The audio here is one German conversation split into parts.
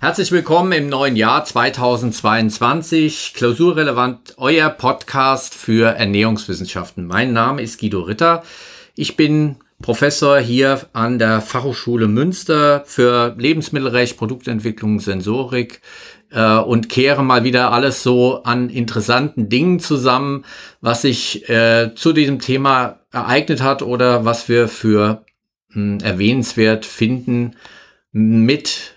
Herzlich willkommen im neuen Jahr 2022. Klausurrelevant, euer Podcast für Ernährungswissenschaften. Mein Name ist Guido Ritter. Ich bin Professor hier an der Fachhochschule Münster für Lebensmittelrecht, Produktentwicklung, Sensorik äh, und kehre mal wieder alles so an interessanten Dingen zusammen, was sich äh, zu diesem Thema ereignet hat oder was wir für mh, hm, erwähnenswert finden mit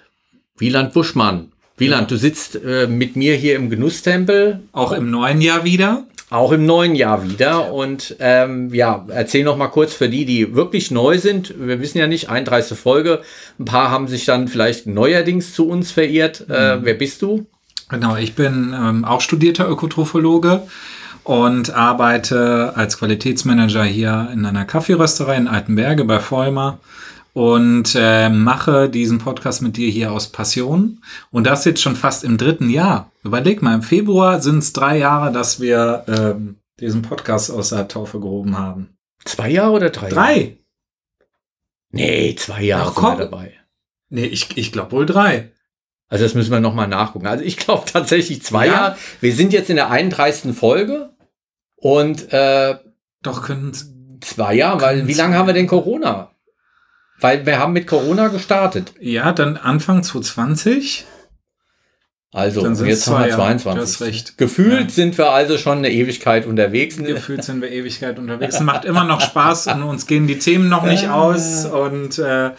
Wieland Buschmann. Wieland, ja. du sitzt äh, mit mir hier im Genusstempel. Auch im neuen Jahr wieder? Auch im neuen Jahr wieder. Und ähm, ja, erzähl noch mal kurz für die, die wirklich neu sind. Wir wissen ja nicht, 31. Folge. Ein paar haben sich dann vielleicht neuerdings zu uns verirrt. Äh, mhm. wer bist du? Genau, ich bin ähm, auch studierter Ökotrophologe und arbeite als Qualitätsmanager hier in einer Kaffeerösterei in Altenberge bei Vollmer und äh, mache diesen Podcast mit dir hier aus Passion. Und das jetzt schon fast im dritten Jahr. Überleg mal, im Februar sind es drei Jahre, dass wir ähm, diesen Podcast aus der Taufe gehoben haben. Zwei Jahre oder drei? Drei. Nee, zwei Jahre Ach, komm. dabei. Nee, ich, ich glaube wohl drei. Also das müssen wir nochmal nachgucken. Also ich glaube tatsächlich zwei ja. Jahre. Wir sind jetzt in der 31. Folge und äh, doch können zwei Jahre, weil wie lange haben wir denn Corona? Weil wir haben mit Corona gestartet. Ja, dann Anfang 2020. Also, jetzt haben wir 22. Du hast recht. Gefühlt ja. sind wir also schon eine Ewigkeit unterwegs. Gefühlt sind wir Ewigkeit unterwegs. Es macht immer noch Spaß und uns gehen die Themen noch nicht aus. Und äh,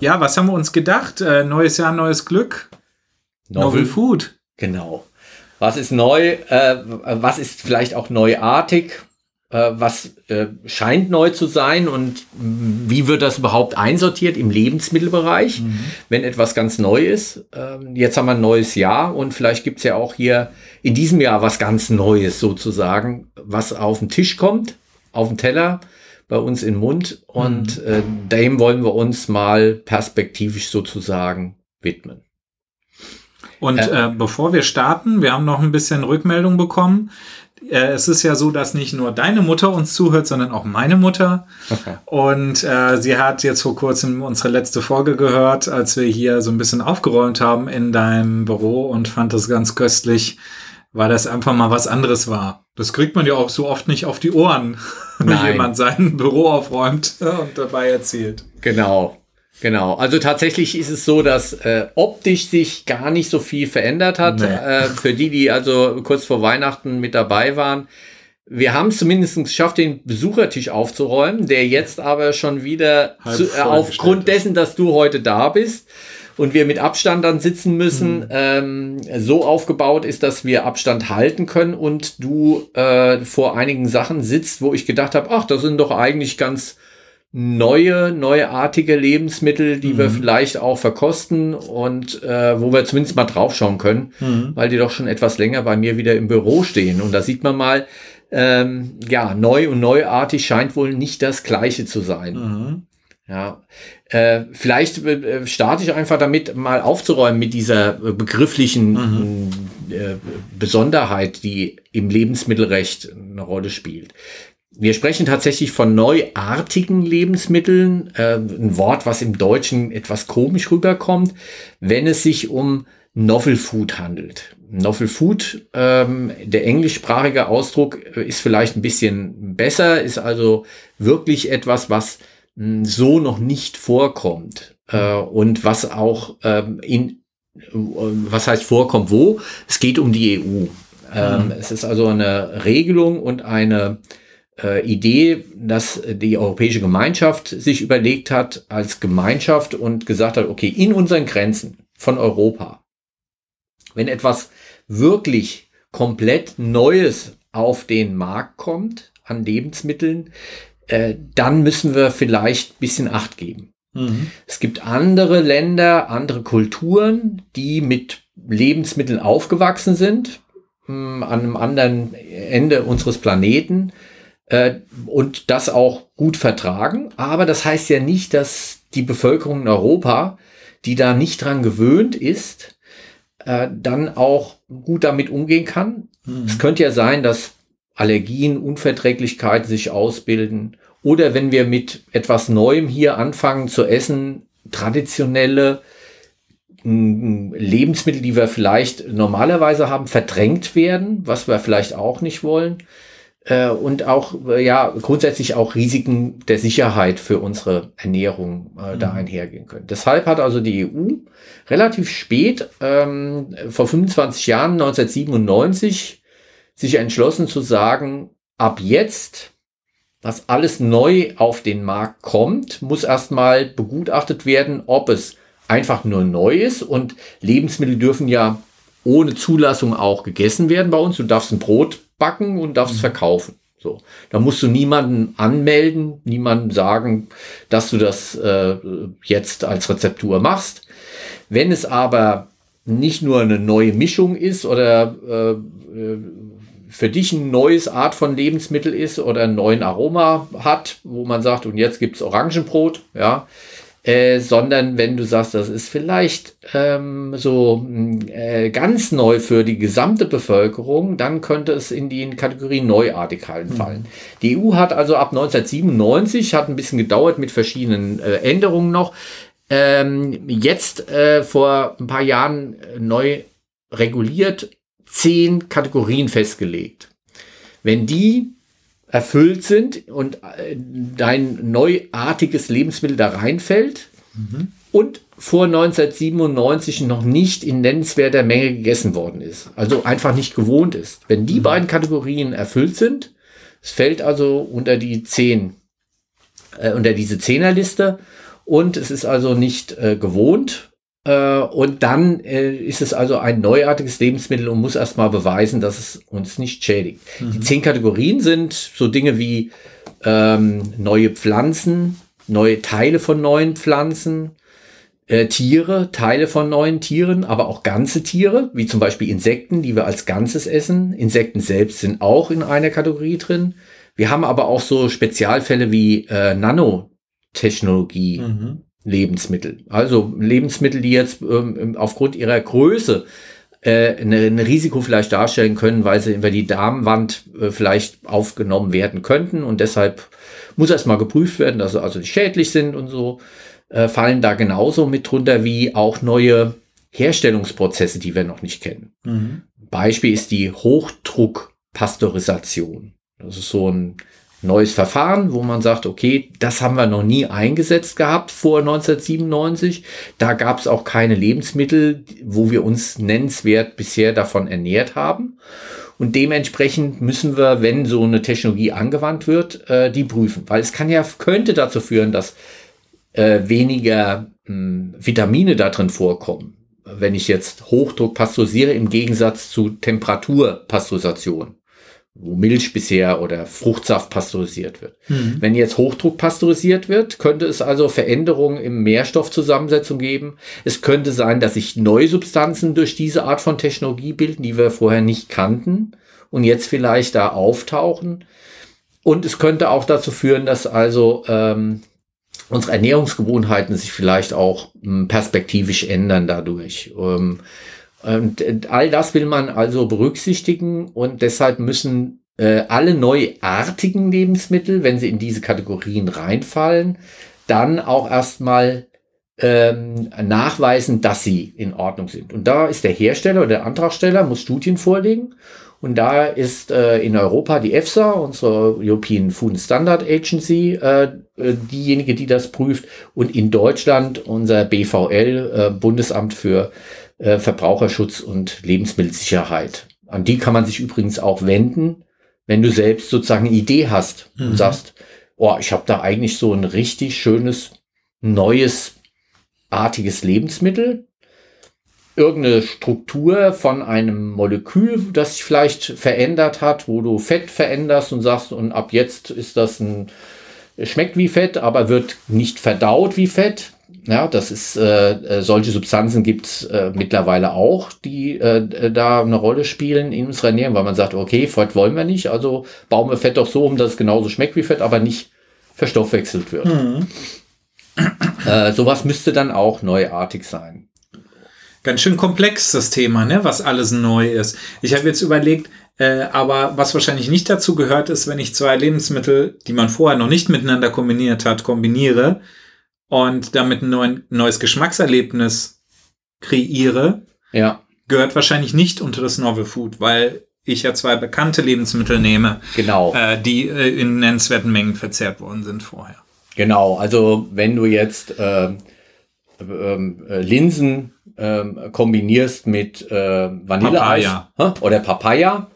ja, was haben wir uns gedacht? Äh, neues Jahr, neues Glück. Novel, Novel Food. Genau. Was ist neu? Äh, was ist vielleicht auch neuartig? Äh, was äh, scheint neu zu sein und wie wird das überhaupt einsortiert im Lebensmittelbereich, mhm. wenn etwas ganz neu ist. Ähm, jetzt haben wir ein neues Jahr und vielleicht gibt es ja auch hier in diesem Jahr was ganz Neues sozusagen, was auf den Tisch kommt, auf den Teller, bei uns in den Mund und mhm. äh, dem wollen wir uns mal perspektivisch sozusagen widmen. Und äh, äh, bevor wir starten, wir haben noch ein bisschen Rückmeldung bekommen es ist ja so, dass nicht nur deine Mutter uns zuhört, sondern auch meine Mutter. Okay. Und äh, sie hat jetzt vor kurzem unsere letzte Folge gehört, als wir hier so ein bisschen aufgeräumt haben in deinem Büro und fand das ganz köstlich, weil das einfach mal was anderes war. Das kriegt man ja auch so oft nicht auf die Ohren, wenn jemand sein Büro aufräumt und dabei erzählt. Genau. Genau, also tatsächlich ist es so, dass äh, optisch sich gar nicht so viel verändert hat. Nee. Äh, für die, die also kurz vor Weihnachten mit dabei waren. Wir haben es zumindest geschafft, den Besuchertisch aufzuräumen, der jetzt aber schon wieder zu, äh, aufgrund dessen, dass du heute da bist und wir mit Abstand dann sitzen müssen, mhm. ähm, so aufgebaut ist, dass wir Abstand halten können und du äh, vor einigen Sachen sitzt, wo ich gedacht habe, ach, das sind doch eigentlich ganz neue, neuartige Lebensmittel, die mhm. wir vielleicht auch verkosten und äh, wo wir zumindest mal draufschauen können, mhm. weil die doch schon etwas länger bei mir wieder im Büro stehen. Und da sieht man mal, ähm, ja, neu und neuartig scheint wohl nicht das Gleiche zu sein. Mhm. Ja, äh, vielleicht äh, starte ich einfach damit, mal aufzuräumen mit dieser begrifflichen mhm. äh, Besonderheit, die im Lebensmittelrecht eine Rolle spielt. Wir sprechen tatsächlich von neuartigen Lebensmitteln, äh, ein Wort, was im Deutschen etwas komisch rüberkommt, wenn es sich um Novel Food handelt. Novel Food, ähm, der englischsprachige Ausdruck äh, ist vielleicht ein bisschen besser, ist also wirklich etwas, was mh, hm, so noch nicht vorkommt äh, und was auch ähm, in, äh, was heißt vorkommt wo? Es geht um die EU. Ähm, mhm. Es ist also eine Regelung und eine äh, Idee, dass die Europäische Gemeinschaft sich überlegt hat als Gemeinschaft und gesagt hat, okay, in unseren Grenzen von Europa, wenn etwas wirklich komplett Neues auf den Markt kommt an Lebensmitteln, äh, dann müssen wir vielleicht bisschen Acht geben. Mhm. Es gibt andere Länder, andere Kulturen, die mit Lebensmitteln aufgewachsen sind, mh, hm, an einem anderen Ende unseres Planeten äh, und das auch gut vertragen. Aber das heißt ja nicht, dass die Bevölkerung in Europa, die da nicht dran gewöhnt ist, äh, dann auch gut damit umgehen kann. Mhm. Es könnte ja sein, dass Allergien, Unverträglichkeiten sich ausbilden. Oder wenn wir mit etwas Neuem hier anfangen zu essen, traditionelle Lebensmittel, die wir vielleicht normalerweise haben, verdrängt werden, was wir vielleicht auch nicht wollen. Äh, und auch, äh, ja, grundsätzlich auch Risiken der Sicherheit für unsere Ernährung äh, mhm. da einhergehen können. Deshalb hat also die EU relativ spät, ähm, vor 25 Jahren, 1997, sich entschlossen zu sagen, ab jetzt was alles neu auf den Markt kommt, muss erstmal begutachtet werden, ob es einfach nur neu ist. Und Lebensmittel dürfen ja ohne Zulassung auch gegessen werden bei uns. Du darfst ein Brot backen und darfst es mhm. verkaufen. So, da musst du niemanden anmelden, niemanden sagen, dass du das äh, jetzt als Rezeptur machst. Wenn es aber nicht nur eine neue Mischung ist oder äh, äh für dich ein neues Art von Lebensmittel ist oder einen neuen Aroma hat, wo man sagt, und jetzt gibt's Orangenbrot, ja, äh, sondern wenn du sagst, das ist vielleicht ähm, so äh, ganz neu für die gesamte Bevölkerung, dann könnte es in die Kategorie neuartig halt mhm. fallen. Die EU hat also ab 1997, hat ein bisschen gedauert mit verschiedenen äh, Änderungen noch, ähm, jetzt äh, vor ein paar Jahren äh, neu reguliert zehn Kategorien festgelegt. Wenn die erfüllt sind und äh, dein neuartiges Lebensmittel da reinfällt mhm. und vor 1997 noch nicht in nennenswerter Menge gegessen worden ist, also einfach nicht gewohnt ist. Wenn die mhm. beiden Kategorien erfüllt sind, es fällt also unter die zehn, äh, unter diese Zehnerliste und es ist also nicht äh, gewohnt und dann äh, ist es also ein neuartiges Lebensmittel und muss erstmal beweisen, dass es uns nicht schädigt. Mhm. Die zehn Kategorien sind so Dinge wie ähm, neue Pflanzen, neue Teile von neuen Pflanzen, äh, Tiere, Teile von neuen Tieren, aber auch ganze Tiere, wie zum Beispiel Insekten, die wir als Ganzes essen. Insekten selbst sind auch in einer Kategorie drin. Wir haben aber auch so Spezialfälle wie äh, Nanotechnologie. Mhm. Lebensmittel. Also Lebensmittel, die jetzt ähm, aufgrund ihrer Größe äh, ein Risiko vielleicht darstellen können, weil sie über die Darmwand äh, vielleicht aufgenommen werden könnten und deshalb muss erstmal geprüft werden, dass sie also nicht schädlich sind und so, äh, fallen da genauso mit drunter wie auch neue Herstellungsprozesse, die wir noch nicht kennen. Mhm. Beispiel ist die Hochdruckpasteurisation. Das ist so ein neues Verfahren, wo man sagt, okay, das haben wir noch nie eingesetzt gehabt vor 1997. Da gab es auch keine Lebensmittel, wo wir uns nennenswert bisher davon ernährt haben. Und dementsprechend müssen wir, wenn so eine Technologie angewandt wird, äh, die prüfen. Weil es kann ja, könnte dazu führen, dass äh, weniger mh, hm, Vitamine da drin vorkommen. Wenn ich jetzt Hochdruck pasteurisiere im Gegensatz zu Temperaturpasteurisation wo Milch bisher oder Fruchtsaft pasteurisiert wird. Mhm. Wenn jetzt Hochdruck pasteurisiert wird, könnte es also Veränderungen im Nährstoffzusammensetzung geben. Es könnte sein, dass sich neue Substanzen durch diese Art von Technologie bilden, die wir vorher nicht kannten und jetzt vielleicht da auftauchen. Und es könnte auch dazu führen, dass also ähm, unsere Ernährungsgewohnheiten sich vielleicht auch ähm, perspektivisch ändern dadurch. Ähm, und all das will man also berücksichtigen und deshalb müssen äh, alle neuartigen Lebensmittel, wenn sie in diese Kategorien reinfallen, dann auch erstmal ähm, nachweisen, dass sie in Ordnung sind. Und da ist der Hersteller oder der Antragsteller muss Studien vorlegen. Und da ist äh, in Europa die EFSA, unsere European Food Standard Agency, äh, äh diejenige, die das prüft. Und in Deutschland unser BVL, äh, Bundesamt für äh, Verbraucherschutz und Lebensmittelsicherheit. An die kann man sich übrigens auch wenden, wenn du selbst sozusagen eine Idee hast mhm. und sagst, oh, ich habe da eigentlich so ein richtig schönes, neues, artiges Lebensmittel. Irgendeine Struktur von einem Molekül, das sich vielleicht verändert hat, wo du Fett veränderst und sagst, und ab jetzt ist das ein, schmeckt wie Fett, aber wird nicht verdaut wie Fett. Ja, das ist, äh, äh, solche Substanzen gibt es äh, mittlerweile auch, die äh, da eine Rolle spielen in unserer Ernährung, weil man sagt, okay, Fett wollen wir nicht, also bauen wir Fett doch so um, dass es genauso schmeckt wie Fett, aber nicht verstoffwechselt wird. Mhm. Äh, sowas müsste dann auch neuartig sein. Ganz schön komplex das Thema, ne? was alles neu ist. Ich habe jetzt überlegt, äh, aber was wahrscheinlich nicht dazu gehört, ist, wenn ich zwei Lebensmittel, die man vorher noch nicht miteinander kombiniert hat, kombiniere, und damit ein neues Geschmackserlebnis kreiere, Ja, gehört wahrscheinlich nicht unter das Novel Food, weil ich ja zwei bekannte Lebensmittel nehme, genau. äh, die äh, in nennenswerten Mengen verzehrt worden sind vorher. Genau, also wenn du jetzt ähm, ähm, äh, Linsen ähm, kombinierst mit äh, Vanilleeis Papaya. oder Papaya,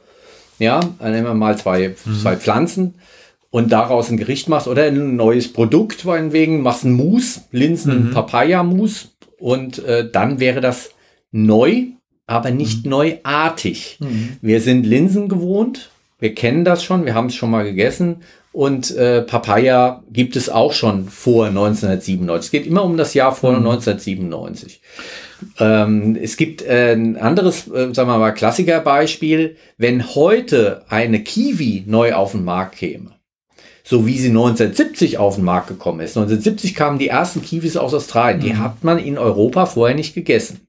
ja, dann nehmen wir mal zwei, zwei Pflanzen und daraus ein Gericht machst oder ein neues Produkt, meinetwegen, machst ein Mousse, Linsen-Papaya-Mousse und äh, dann wäre das neu, aber nicht neuartig. Wir sind Linsen gewohnt, wir kennen das schon, wir haben es schon mal gegessen und äh, Papaya gibt es auch schon vor 1997. Es geht immer um das Jahr vor 1997. Ähm, es gibt äh, ein anderes, äh, sagen wir mal, Klassikerbeispiel. Wenn heute eine Kiwi neu auf den Markt käme, so wie sie 1970 auf den Markt gekommen ist. 1970 kamen die ersten Kiwis aus Australien. Die hat man in Europa vorher nicht gegessen.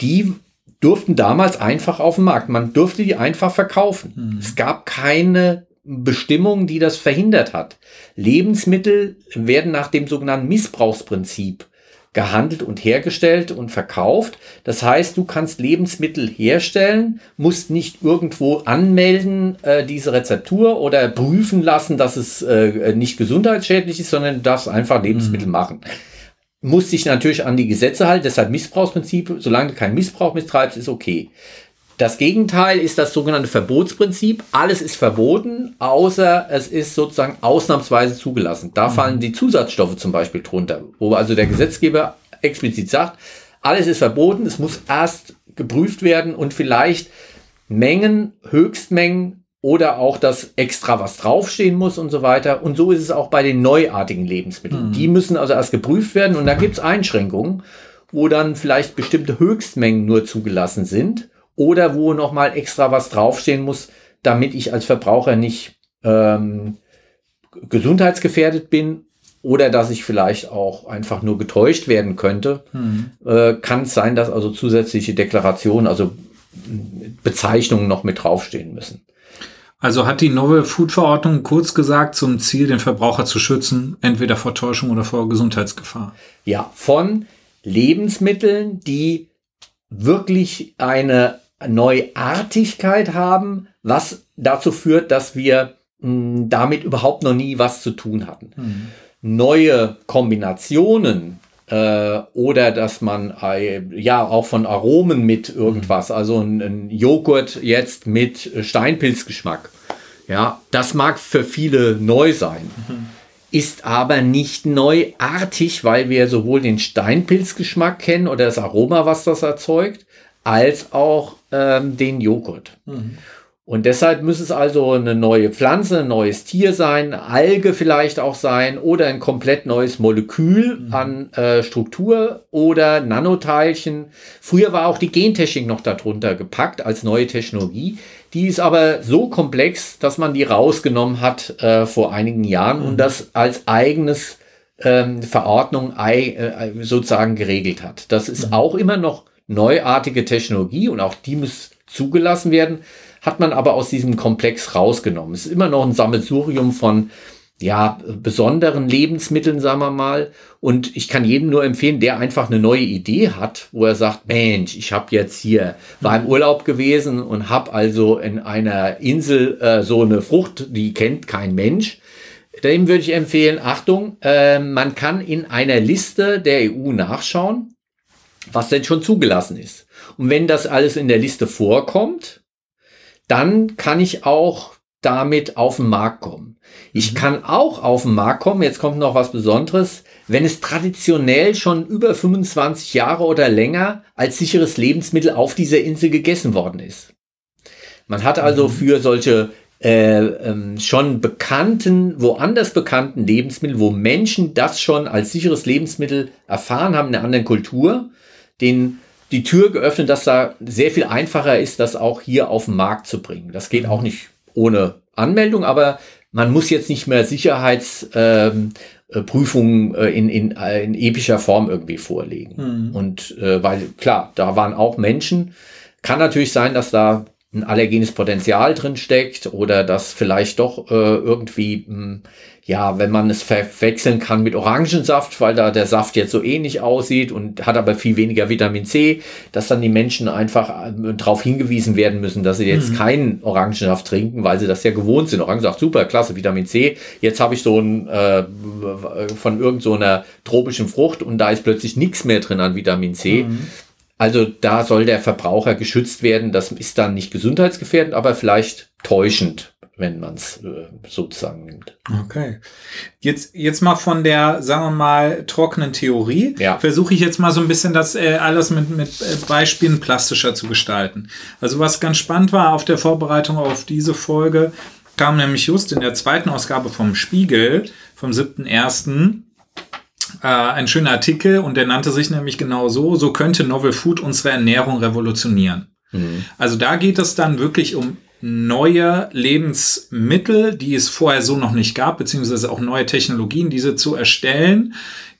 Die durften damals einfach auf den Markt. Man durfte die einfach verkaufen. Es gab keine Bestimmung, die das verhindert hat. Lebensmittel werden nach dem sogenannten Missbrauchsprinzip gehandelt und hergestellt und verkauft. Das heißt, du kannst Lebensmittel herstellen, musst nicht irgendwo anmelden, äh, diese Rezeptur oder prüfen lassen, dass es äh, nicht gesundheitsschädlich ist, sondern du darfst einfach Lebensmittel machen. Musst dich natürlich an die Gesetze halten, deshalb Missbrauchsprinzip, solange du keinen Missbrauch mittreibst, ist okay. Das Gegenteil ist das sogenannte Verbotsprinzip. Alles ist verboten, außer es ist sozusagen ausnahmsweise zugelassen. Da fallen die Zusatzstoffe zum Beispiel drunter, wo also der Gesetzgeber explizit sagt, alles ist verboten, es muss erst geprüft werden und vielleicht Mengen, Höchstmengen oder auch das extra was draufstehen muss und so weiter. Und so ist es auch bei den neuartigen Lebensmitteln. Die müssen also erst geprüft werden und da gibt es Einschränkungen, wo dann vielleicht bestimmte Höchstmengen nur zugelassen sind oder wo nochmal extra was draufstehen muss, damit ich als Verbraucher nicht ähm, gesundheitsgefährdet bin oder dass ich vielleicht auch einfach nur getäuscht werden könnte, äh, kann es sein, dass also zusätzliche Deklarationen, also Bezeichnungen noch mit draufstehen müssen. Also hat die Novel Food Verordnung kurz gesagt zum Ziel, den Verbraucher zu schützen, entweder vor Täuschung oder vor Gesundheitsgefahr. Ja, von Lebensmitteln, die wirklich eine Neuartigkeit haben, was dazu führt, dass wir mh, damit überhaupt noch nie was zu tun hatten. Neue Kombinationen äh, oder dass man äh, ja auch von Aromen mit irgendwas, also ein, ein Joghurt jetzt mit Steinpilzgeschmack. Ja, das mag für viele neu sein ist aber nicht neuartig, weil wir sowohl den Steinpilzgeschmack kennen oder das Aroma, was das erzeugt, als auch ähm, den Joghurt. Und deshalb muss es also eine neue Pflanze, ein neues Tier sein, Alge vielleicht auch sein oder ein komplett neues Molekül an äh, Struktur oder Nanoteilchen. Früher war auch die Gentechnik noch darunter gepackt als neue Technologie. Die ist aber so komplex, dass man die rausgenommen hat äh, vor einigen Jahren und das als eigenes ähm, Verordnung äh, sozusagen geregelt hat. Das ist auch immer noch neuartige Technologie und auch die muss zugelassen werden, hat man aber aus diesem Komplex rausgenommen. Es ist immer noch ein Sammelsurium von ja, besonderen Lebensmitteln, sagen wir mal. Und ich kann jedem nur empfehlen, der einfach eine neue Idee hat, wo er sagt, Mensch, ich habe jetzt hier, war im Urlaub gewesen und habe also in einer Insel äh, so eine Frucht, die kennt kein Mensch. Dem würde ich empfehlen, Achtung, äh, man kann in einer Liste der EU nachschauen, was denn schon zugelassen ist. Und wenn das alles in der Liste vorkommt, dann kann ich auch damit auf den Markt kommen. Ich kann auch auf den Markt kommen, jetzt kommt noch was Besonderes, wenn es traditionell schon über 25 Jahre oder länger als sicheres Lebensmittel auf dieser Insel gegessen worden ist. Man hat also für solche äh, ähm, schon bekannten, woanders bekannten Lebensmittel, wo Menschen das schon als sicheres Lebensmittel erfahren haben in einer anderen Kultur, den die Tür geöffnet, dass da sehr viel einfacher ist, das auch hier auf den Markt zu bringen. Das geht auch nicht ohne Anmeldung, aber man muss jetzt nicht mehr Sicherheitsprüfungen äh, Prüfungen, äh, in, in, äh, in epischer Form irgendwie vorlegen. Und äh, weil klar, da waren auch Menschen. Kann natürlich sein, dass da ein allergenes Potenzial drin steckt oder dass vielleicht doch äh, irgendwie, mh, hm, ja, wenn man es verwechseln kann mit Orangensaft, weil da der Saft jetzt so ähnlich aussieht und hat aber viel weniger Vitamin C, dass dann die Menschen einfach äh, darauf hingewiesen werden müssen, dass sie jetzt mhm. keinen Orangensaft trinken, weil sie das ja gewohnt sind. Orangensaft, super, klasse, Vitamin C. Jetzt habe ich so ein äh, von irgendeiner so tropischen Frucht und da ist plötzlich nichts mehr drin an Vitamin C. Mhm. Also da soll der Verbraucher geschützt werden. Das ist dann nicht gesundheitsgefährdend, aber vielleicht täuschend, wenn man es äh, sozusagen nimmt. Okay. Jetzt, jetzt mal von der, sagen wir mal, trockenen Theorie. Ja. Versuche ich jetzt mal so ein bisschen das äh, alles mit, mit äh, Beispielen plastischer zu gestalten. Also was ganz spannend war auf der Vorbereitung auf diese Folge, kam nämlich just in der zweiten Ausgabe vom Spiegel vom 7.1 äh, ein schöner Artikel und der nannte sich nämlich genau so, so könnte Novel Food unsere Ernährung revolutionieren. Mhm. Also da geht es dann wirklich um neue Lebensmittel, die es vorher so noch nicht gab, beziehungsweise auch neue Technologien, diese zu erstellen,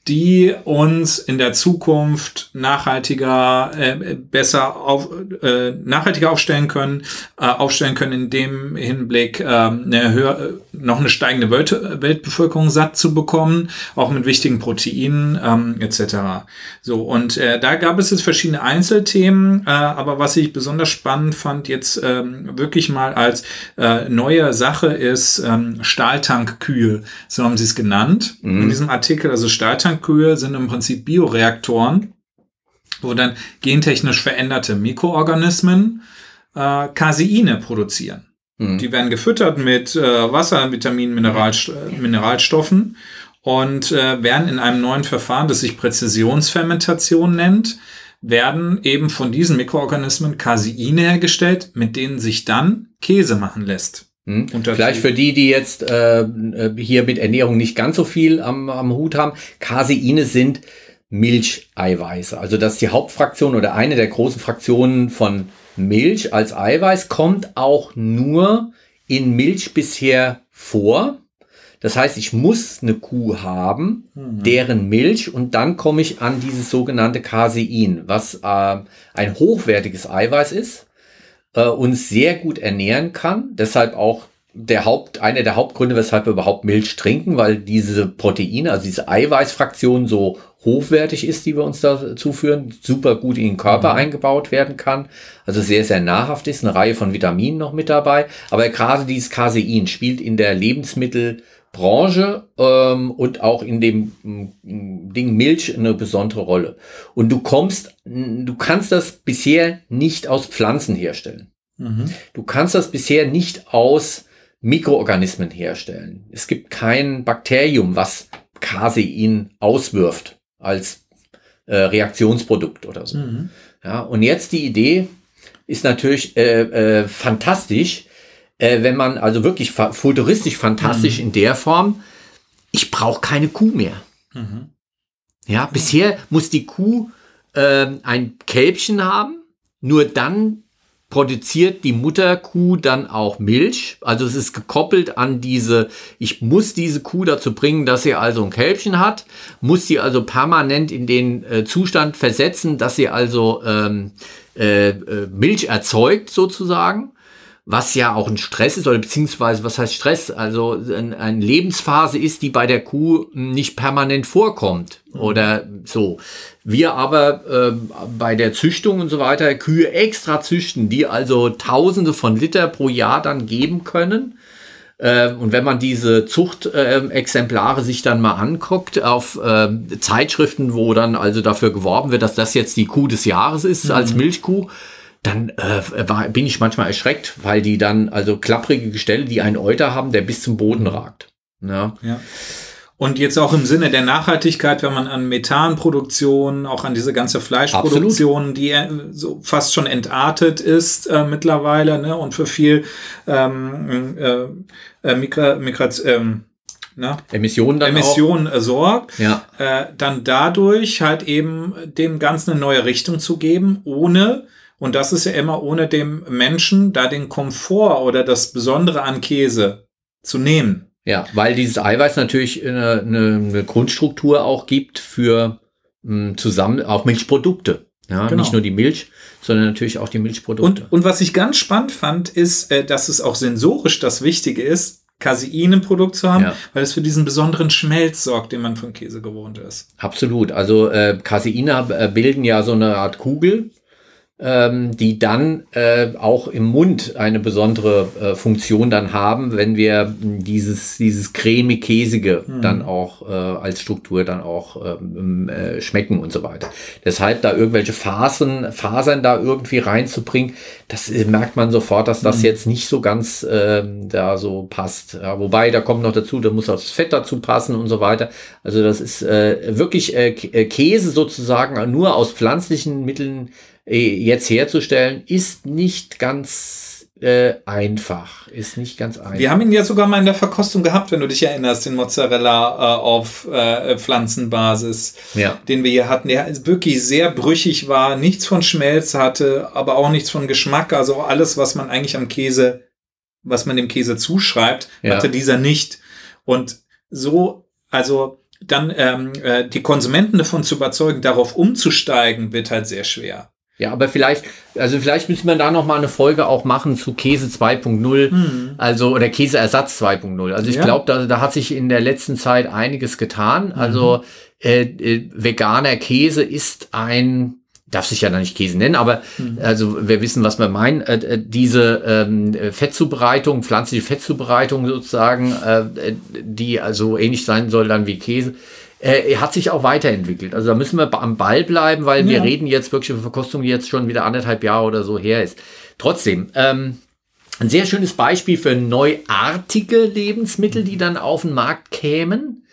die uns in der Zukunft nachhaltiger, äh, besser auf, äh, nachhaltiger aufstellen können, äh, aufstellen können in dem Hinblick, äh, eine höher, noch eine steigende Welt, Weltbevölkerung satt zu bekommen, auch mit wichtigen Proteinen ähm, etc. So und äh, da gab es jetzt verschiedene Einzelthemen, äh, aber was ich besonders spannend fand jetzt ähm, wirklich mal als äh, neue Sache ist ähm, Stahltankkühe, so haben sie es genannt mhm. in diesem Artikel, also Stahltank Tankkühe sind im Prinzip Bioreaktoren, wo dann gentechnisch veränderte Mikroorganismen äh, Caseine produzieren. Mhm. Die werden gefüttert mit äh, Wasser, Vitaminen, Mineralst Mineralstoffen und äh, werden in einem neuen Verfahren, das sich Präzisionsfermentation nennt, werden eben von diesen Mikroorganismen Caseine hergestellt, mit denen sich dann Käse machen lässt. Hm. Vielleicht für die, die jetzt äh, hier mit Ernährung nicht ganz so viel am, am Hut haben, Caseine sind Milcheiweiße. Also das ist die Hauptfraktion oder eine der großen Fraktionen von Milch als Eiweiß, kommt auch nur in Milch bisher vor. Das heißt, ich muss eine Kuh haben, mhm. deren Milch und dann komme ich an dieses sogenannte Casein, was äh, ein hochwertiges Eiweiß ist äh, uns sehr gut ernähren kann. Deshalb auch der Haupt, einer der Hauptgründe, weshalb wir überhaupt Milch trinken, weil diese Proteine, also diese Eiweißfraktion so hochwertig ist, die wir uns da zuführen, super gut in den Körper mhm. eingebaut werden kann, also sehr, sehr nahrhaft ist, eine Reihe von Vitaminen noch mit dabei. Aber gerade dieses Casein spielt in der Lebensmittel Branche ähm, und auch in dem mm, Ding Milch eine besondere Rolle. Und du kommst, du kannst das bisher nicht aus Pflanzen herstellen. Mhm. Du kannst das bisher nicht aus Mikroorganismen herstellen. Es gibt kein Bakterium, was Casein auswirft als äh, Reaktionsprodukt oder so. Mhm. Ja, und jetzt die Idee ist natürlich äh, äh, fantastisch, äh, wenn man also wirklich fa futuristisch fantastisch mhm. in der Form, ich brauche keine Kuh mehr. Mhm. Ja, bisher muss die Kuh äh, ein Kälbchen haben, nur dann produziert die Mutterkuh dann auch Milch. Also es ist gekoppelt an diese, ich muss diese Kuh dazu bringen, dass sie also ein Kälbchen hat, muss sie also permanent in den äh, Zustand versetzen, dass sie also ähm, äh, äh Milch erzeugt sozusagen was ja auch ein Stress ist, oder beziehungsweise was heißt Stress? Also ein, eine Lebensphase ist, die bei der Kuh nicht permanent vorkommt mhm. oder so. Wir aber äh, bei der Züchtung und so weiter Kühe extra züchten, die also Tausende von Liter pro Jahr dann geben können. Äh, und wenn man diese Zuchtexemplare äh, sich dann mal anguckt auf äh, Zeitschriften, wo dann also dafür geworben wird, dass das jetzt die Kuh des Jahres ist mhm. als Milchkuh, dann äh, war, bin ich manchmal erschreckt, weil die dann also klapprige Gestelle, die einen Euter haben, der bis zum Boden ragt. Ja. ja. Und jetzt auch im Sinne der Nachhaltigkeit, wenn man an Methanproduktion, auch an diese ganze Fleischproduktion, Absolut. die äh, so fast schon entartet ist äh, mittlerweile, ne, und für viel ähm, äh, äh, Migra, Migration, ähm, na, Emissionen dann Emissionen auch. sorgt, ja. äh, dann dadurch halt eben dem Ganzen eine neue Richtung zu geben, ohne und das ist ja immer ohne dem Menschen da den Komfort oder das Besondere an Käse zu nehmen. Ja, weil dieses Eiweiß natürlich eine, eine, Grundstruktur auch gibt für mh, hm, zusammen auch Milchprodukte. Ja, genau. Nicht nur die Milch, sondern natürlich auch die Milchprodukte. Und, und was ich ganz spannend fand, ist, äh, dass es auch sensorisch das Wichtige ist, Casein im Produkt zu haben, ja. weil es für diesen besonderen Schmelz sorgt, den man von Käse gewohnt ist. Absolut. Also äh, Caseine äh, bilden ja so eine Art Kugel ähm, die dann äh, auch im Mund eine besondere äh, Funktion dann haben, wenn wir dieses, dieses cremig-käsige mhm. dann auch äh, als Struktur dann auch ähm, äh, schmecken und so weiter. Deshalb da irgendwelche Fasern, Fasern da irgendwie reinzubringen, das äh, merkt man sofort, dass das mhm. jetzt nicht so ganz äh, da so passt. Ja, wobei, da kommt noch dazu, da muss auch das Fett dazu passen und so weiter. Also das ist äh, wirklich äh, äh Käse sozusagen nur aus pflanzlichen Mitteln äh, jetzt herzustellen, ist nicht ganz äh, einfach. Ist nicht ganz einfach. Wir haben ihn ja sogar mal in der Verkostung gehabt, wenn du dich erinnerst, den Mozzarella äh, auf äh, Pflanzenbasis, ja. den wir hier hatten, der wirklich sehr brüchig war, nichts von Schmelz hatte, aber auch nichts von Geschmack. Also alles, was man eigentlich am Käse, was man dem Käse zuschreibt, ja. hatte dieser nicht. Und so, also dann ähm, äh, die Konsumenten davon zu überzeugen, darauf umzusteigen, wird halt sehr schwer. Ja, aber vielleicht, also vielleicht müssen wir da noch mal eine Folge auch machen zu Käse 2.0, mhm. also oder Käseersatz 2.0. Also ich ja. glaube, da, da hat sich in der letzten Zeit einiges getan. Mhm. Also äh, äh, veganer Käse ist ein darf sich ja da nicht Käse nennen, aber mhm. also wir wissen, was wir meinen. Äh, äh diese ähm, Fettzubereitung, pflanzliche Fettzubereitung sozusagen, äh, die also ähnlich sein soll dann wie Käse, äh, er hat sich auch weiterentwickelt. Also da müssen wir am Ball bleiben, weil ja. wir reden jetzt wirklich über Verkostung, die jetzt schon wieder anderthalb Jahre oder so her ist. Trotzdem, ähm, ein sehr schönes Beispiel für neuartige Lebensmittel, die dann auf den Markt kämen.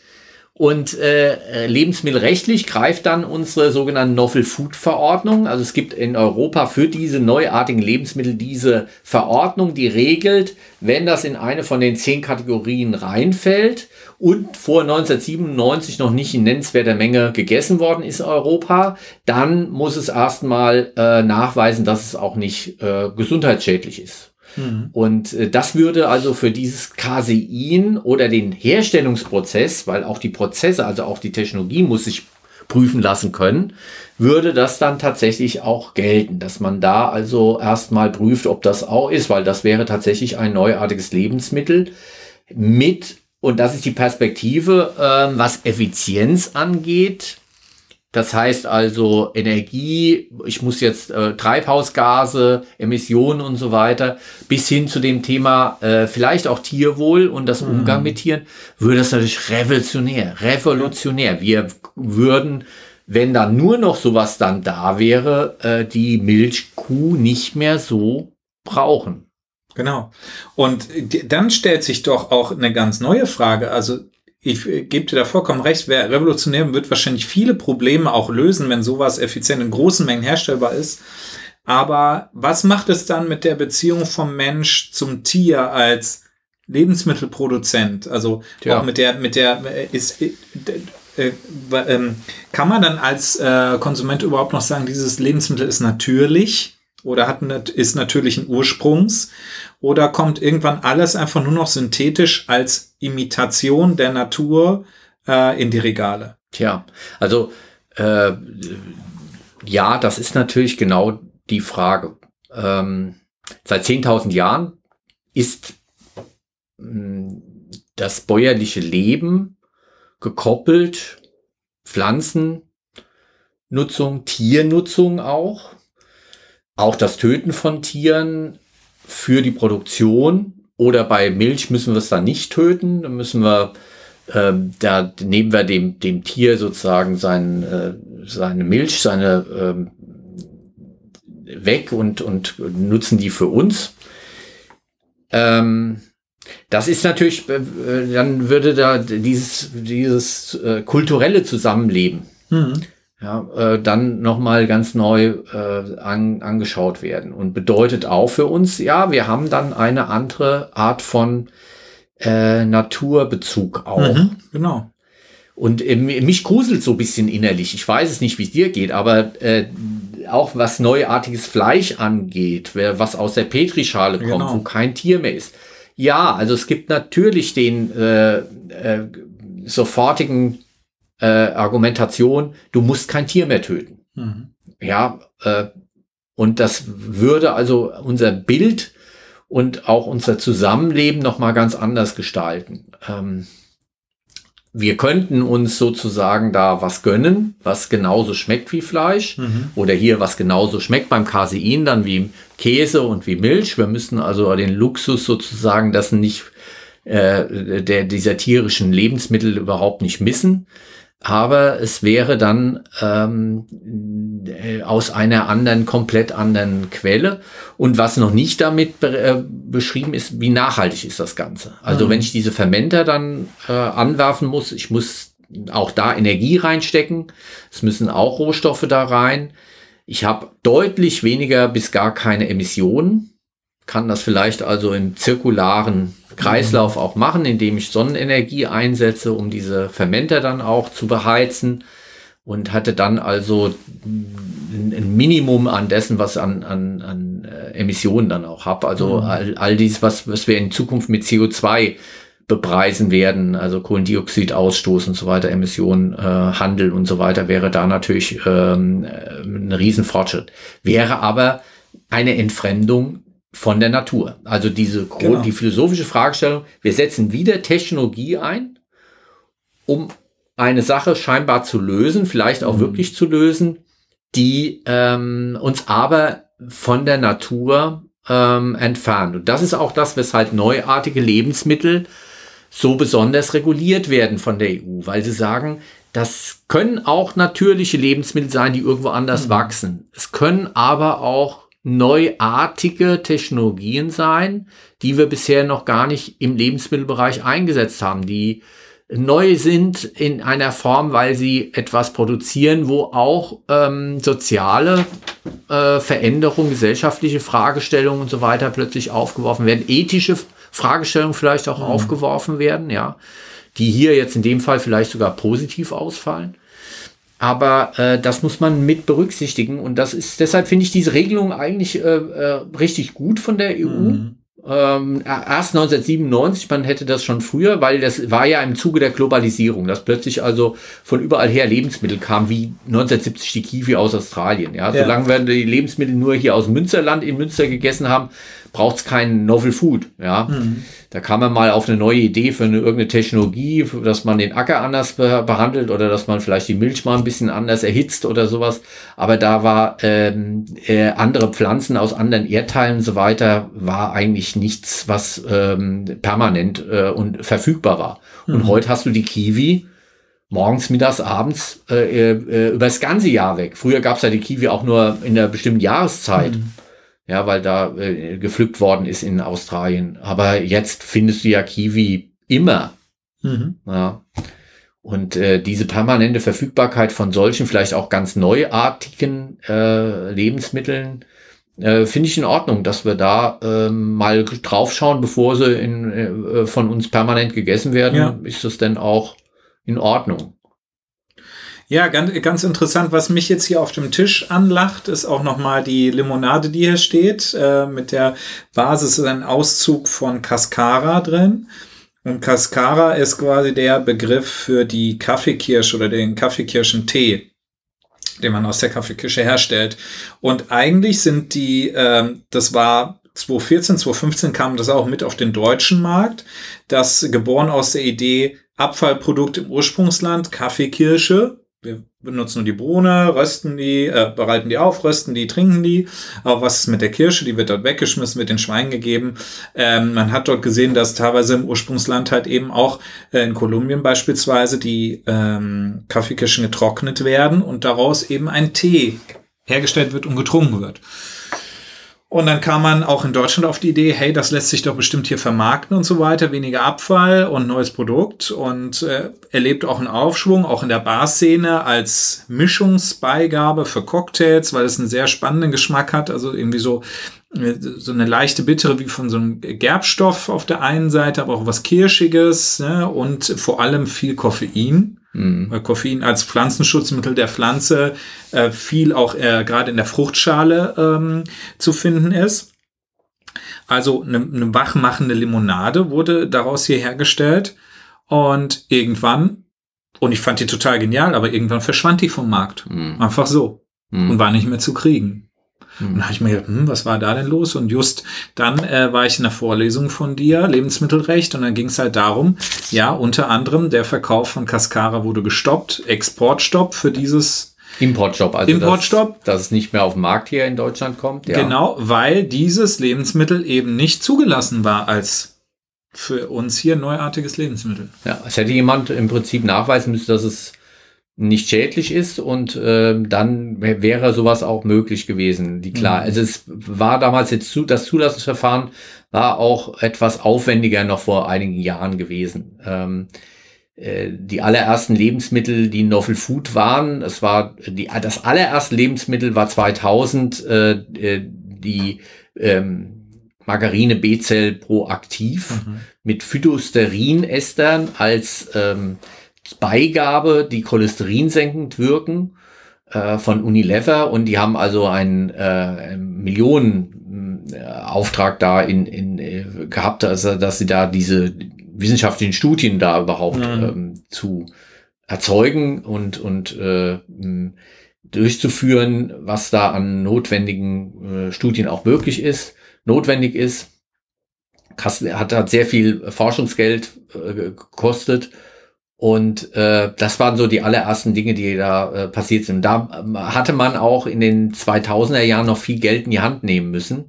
Und äh, lebensmittelrechtlich greift dann unsere sogenannte Novel Food Verordnung. Also es gibt in Europa für diese neuartigen Lebensmittel diese Verordnung, die regelt, wenn das in eine von den zehn Kategorien reinfällt und vor 1997 noch nicht in nennenswerter Menge gegessen worden ist in Europa, dann muss es erstmal äh, nachweisen, dass es auch nicht äh, gesundheitsschädlich ist. Mhm. Und äh, das würde also für dieses Casein oder den Herstellungsprozess, weil auch die Prozesse, also auch die Technologie muss sich prüfen lassen können, würde das dann tatsächlich auch gelten, dass man da also erstmal prüft, ob das auch ist, weil das wäre tatsächlich ein neuartiges Lebensmittel mit und das ist die Perspektive, äh, was Effizienz angeht. Das heißt also Energie, ich muss jetzt äh, Treibhausgase, Emissionen und so weiter, bis hin zu dem Thema äh, vielleicht auch Tierwohl und das mhm. Umgang mit Tieren, würde das natürlich revolutionär, revolutionär. Wir würden, wenn da nur noch sowas dann da wäre, äh, die Milchkuh nicht mehr so brauchen. Genau. Und dann stellt sich doch auch eine ganz neue Frage. Also ich gebe dir da vollkommen recht, wer revolutionär wird wahrscheinlich viele Probleme auch lösen, wenn sowas effizient in großen Mengen herstellbar ist. Aber was macht es dann mit der Beziehung vom Mensch zum Tier als Lebensmittelproduzent? Also ja. auch mit der, mit der, ist, äh, äh, äh, kann man dann als äh, Konsument überhaupt noch sagen, dieses Lebensmittel ist natürlich? oder hat, ist natürlichen Ursprungs oder kommt irgendwann alles einfach nur noch synthetisch als Imitation der Natur äh, in die Regale? Tja, also äh, ja, das ist natürlich genau die Frage. Ähm, seit 10.000 Jahren ist hm, das bäuerliche Leben gekoppelt, Pflanzennutzung, Tiernutzung auch auch das Töten von Tieren für die Produktion oder bei Milch müssen wir es dann nicht töten. Da müssen wir, äh, da nehmen wir dem, dem Tier sozusagen sein, äh, seine Milch, seine äh, weg und, und nutzen die für uns. Ähm, das ist natürlich, äh, dann würde da dieses, dieses äh, kulturelle Zusammenleben. Mhm ja, äh, dann nochmal ganz neu äh, an, angeschaut werden. Und bedeutet auch für uns, ja, wir haben dann eine andere Art von äh, Naturbezug auch. Mhm, genau. Und äh, mich gruselt so ein bisschen innerlich. Ich weiß es nicht, wie es dir geht, aber äh, auch was neuartiges Fleisch angeht, was aus der Petrischale kommt, genau. wo kein Tier mehr ist. Ja, also es gibt natürlich den äh, äh, sofortigen äh, Argumentation, du musst kein Tier mehr töten. Mhm. ja, äh, und das würde also unser Bild und auch unser Zusammenleben noch mal ganz anders gestalten. Ähm, wir könnten uns sozusagen da was gönnen, was genauso schmeckt wie Fleisch mhm. oder hier was genauso schmeckt beim Casein dann wie Käse und wie Milch. Wir müssen also den Luxus sozusagen, das nicht äh, der dieser tierischen Lebensmittel überhaupt nicht missen aber es wäre dann ähm, äh, aus einer anderen, komplett anderen Quelle. Und was noch nicht damit be äh, beschrieben ist, wie nachhaltig ist das Ganze. Also mhm. wenn ich diese Fermenter dann äh, anwerfen muss, ich muss auch da Energie reinstecken, es müssen auch Rohstoffe da rein. Ich habe deutlich weniger bis gar keine Emissionen, kann das vielleicht also im zirkularen Kreislauf auch machen, indem ich Sonnenenergie einsetze, um diese Fermenter dann auch zu beheizen und hatte dann also ein Minimum an dessen, was an, an, an äh, Emissionen dann auch habe. Also mhm. all, all dies, was, was wir in Zukunft mit CO2 bepreisen werden, also Kohlendioxidausstoß und so weiter, Emissionen, äh, Handel und so weiter, wäre da natürlich ähm, äh, ein Riesenfortschritt. Wäre aber eine Entfremdung von der Natur. Also diese genau. die philosophische Fragestellung, wir setzen wieder Technologie ein, um eine Sache scheinbar zu lösen, vielleicht auch mhm. wirklich zu lösen, die ähm, uns aber von der Natur ähm, entfernt. Und das ist auch das, weshalb neuartige Lebensmittel so besonders reguliert werden von der EU, weil sie sagen, das können auch natürliche Lebensmittel sein, die irgendwo anders mhm. wachsen. Es können aber auch neuartige Technologien sein, die wir bisher noch gar nicht im Lebensmittelbereich eingesetzt haben, die neu sind in einer Form, weil sie etwas produzieren, wo auch ähm, soziale äh, Veränderungen, gesellschaftliche Fragestellungen und so weiter plötzlich aufgeworfen werden, ethische Fragestellungen vielleicht auch mhm. aufgeworfen werden, ja, die hier jetzt in dem Fall vielleicht sogar positiv ausfallen. Aber äh, das muss man mit berücksichtigen und das ist deshalb finde ich diese Regelung eigentlich äh, äh, richtig gut von der EU. Mhm. Ähm, erst 1997, man hätte das schon früher, weil das war ja im Zuge der Globalisierung, dass plötzlich also von überall her Lebensmittel kamen, wie 1970 die Kiwi aus Australien. Ja, ja. solange wir die Lebensmittel nur hier aus Münsterland in Münster gegessen haben, braucht es kein Novel Food. Ja, mhm. da kam man mal auf eine neue Idee für eine, irgendeine Technologie, dass man den Acker anders be behandelt oder dass man vielleicht die Milch mal ein bisschen anders erhitzt oder sowas. Aber da war ähm, äh, andere Pflanzen aus anderen Erdteilen und so weiter war eigentlich nichts, was ähm, permanent äh, und verfügbar war. Mhm. Und heute hast du die Kiwi morgens, mittags, abends äh, äh, über das ganze Jahr weg. Früher gab es ja die Kiwi auch nur in einer bestimmten Jahreszeit. Mhm ja, weil da äh, gepflückt worden ist in Australien. Aber jetzt findest du ja Kiwi immer. Mhm. Ja. Und äh, diese permanente Verfügbarkeit von solchen, vielleicht auch ganz neuartigen äh, Lebensmitteln, äh, finde ich in Ordnung, dass wir da äh, mal draufschauen, bevor sie in, äh, von uns permanent gegessen werden. Ja. Ist das denn auch in Ordnung? Ja, ganz, ganz interessant. Was mich jetzt hier auf dem Tisch anlacht, ist auch nochmal die Limonade, die hier steht. Äh, mit der Basis ist ein Auszug von Cascara drin. Und Cascara ist quasi der Begriff für die Kaffeekirsche oder den Kaffeekirschentee, den man aus der Kaffeekirsche herstellt. Und eigentlich sind die, äh, das war 2014, 2015 kam das auch mit auf den deutschen Markt. Das geboren aus der Idee Abfallprodukt im Ursprungsland, Kaffeekirsche, wir benutzen nur die Bohne, rösten die, äh, bereiten die auf, rösten die, trinken die. Aber was ist mit der Kirsche? Die wird dort weggeschmissen, wird den Schweinen gegeben. Ähm, man hat dort gesehen, dass teilweise im Ursprungsland halt eben auch äh, in Kolumbien beispielsweise die ähm, Kaffeekirschen getrocknet werden und daraus eben ein Tee hergestellt wird und getrunken wird. Und dann kam man auch in Deutschland auf die Idee, hey, das lässt sich doch bestimmt hier vermarkten und so weiter, weniger Abfall und neues Produkt und äh, erlebt auch einen Aufschwung, auch in der Barszene als Mischungsbeigabe für Cocktails, weil es einen sehr spannenden Geschmack hat, also irgendwie so äh, so eine leichte bittere wie von so einem Gerbstoff auf der einen Seite, aber auch was Kirschiges ne? und vor allem viel Koffein. Mhm. Weil Koffein als Pflanzenschutzmittel der Pflanze äh, viel auch äh, gerade in der Fruchtschale ähm, zu finden ist. Also eine, eine wachmachende Limonade wurde daraus hier hergestellt. Und irgendwann, und ich fand die total genial, aber irgendwann verschwand die vom Markt. Mhm. Einfach so. mhm. und war nicht mehr zu kriegen. Und da habe ich mir gedacht, hm, was war da denn los? Und just dann äh, war ich in der Vorlesung von dir, Lebensmittelrecht, und dann ging es halt darum, ja, unter anderem der Verkauf von Cascara wurde gestoppt, Exportstopp für dieses Importstopp, also Importstopp. Dass, dass es nicht mehr auf den Markt hier in Deutschland kommt. Ja. Genau, weil dieses Lebensmittel eben nicht zugelassen war als für uns hier neuartiges Lebensmittel. Ja, es hätte jemand im Prinzip nachweisen müssen, dass es nicht schädlich ist und äh, dann wäre sowas auch möglich gewesen. Die klar, mhm. also es war damals jetzt zu, das Zulassungsverfahren war auch etwas aufwendiger noch vor einigen Jahren gewesen. Ähm, äh, die allerersten Lebensmittel, die Novel Food waren, es war die, das allererste Lebensmittel war 2000 äh, äh, die ähm, Margarine B-Zell proaktiv mhm. mit Phytosterin-Estern als ähm, Beigabe, die cholesterinsenkend wirken äh, von Unilever und die haben also einen äh, Millionenauftrag äh, da in, in, äh, gehabt, also, dass sie da diese wissenschaftlichen Studien da überhaupt mhm. ähm, zu erzeugen und, und äh, durchzuführen, was da an notwendigen äh, Studien auch möglich ist, notwendig ist. Hat, hat sehr viel Forschungsgeld äh, gekostet und äh, das waren so die allerersten Dinge, die da äh, passiert sind. Da äh, hatte man auch in den 2000er Jahren noch viel Geld in die Hand nehmen müssen.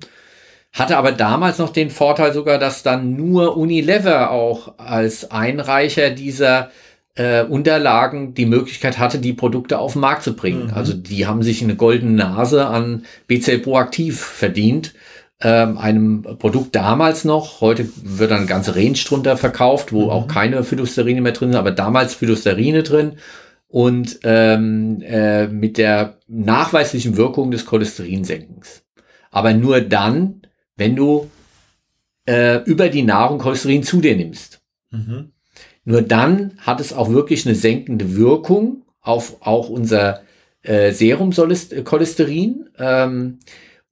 Hatte aber damals noch den Vorteil sogar, dass dann nur Unilever auch als Einreicher dieser äh, Unterlagen die Möglichkeit hatte, die Produkte auf den Markt zu bringen. Mhm. Also die haben sich eine goldene Nase an BCL Proaktiv verdient ähm, einem Produkt damals noch, heute wird dann ganze Range drunter verkauft, wo mhm. auch keine Phytosterine mehr drin sind, aber damals Phytosterine drin und ähm, äh, mit der nachweislichen Wirkung des Cholesterinsenkens. Aber nur dann, wenn du äh, über die Nahrung Cholesterin zu dir nimmst. Mhm. Nur dann hat es auch wirklich eine senkende Wirkung auf auch unser äh, Serumcholesterin. Ähm,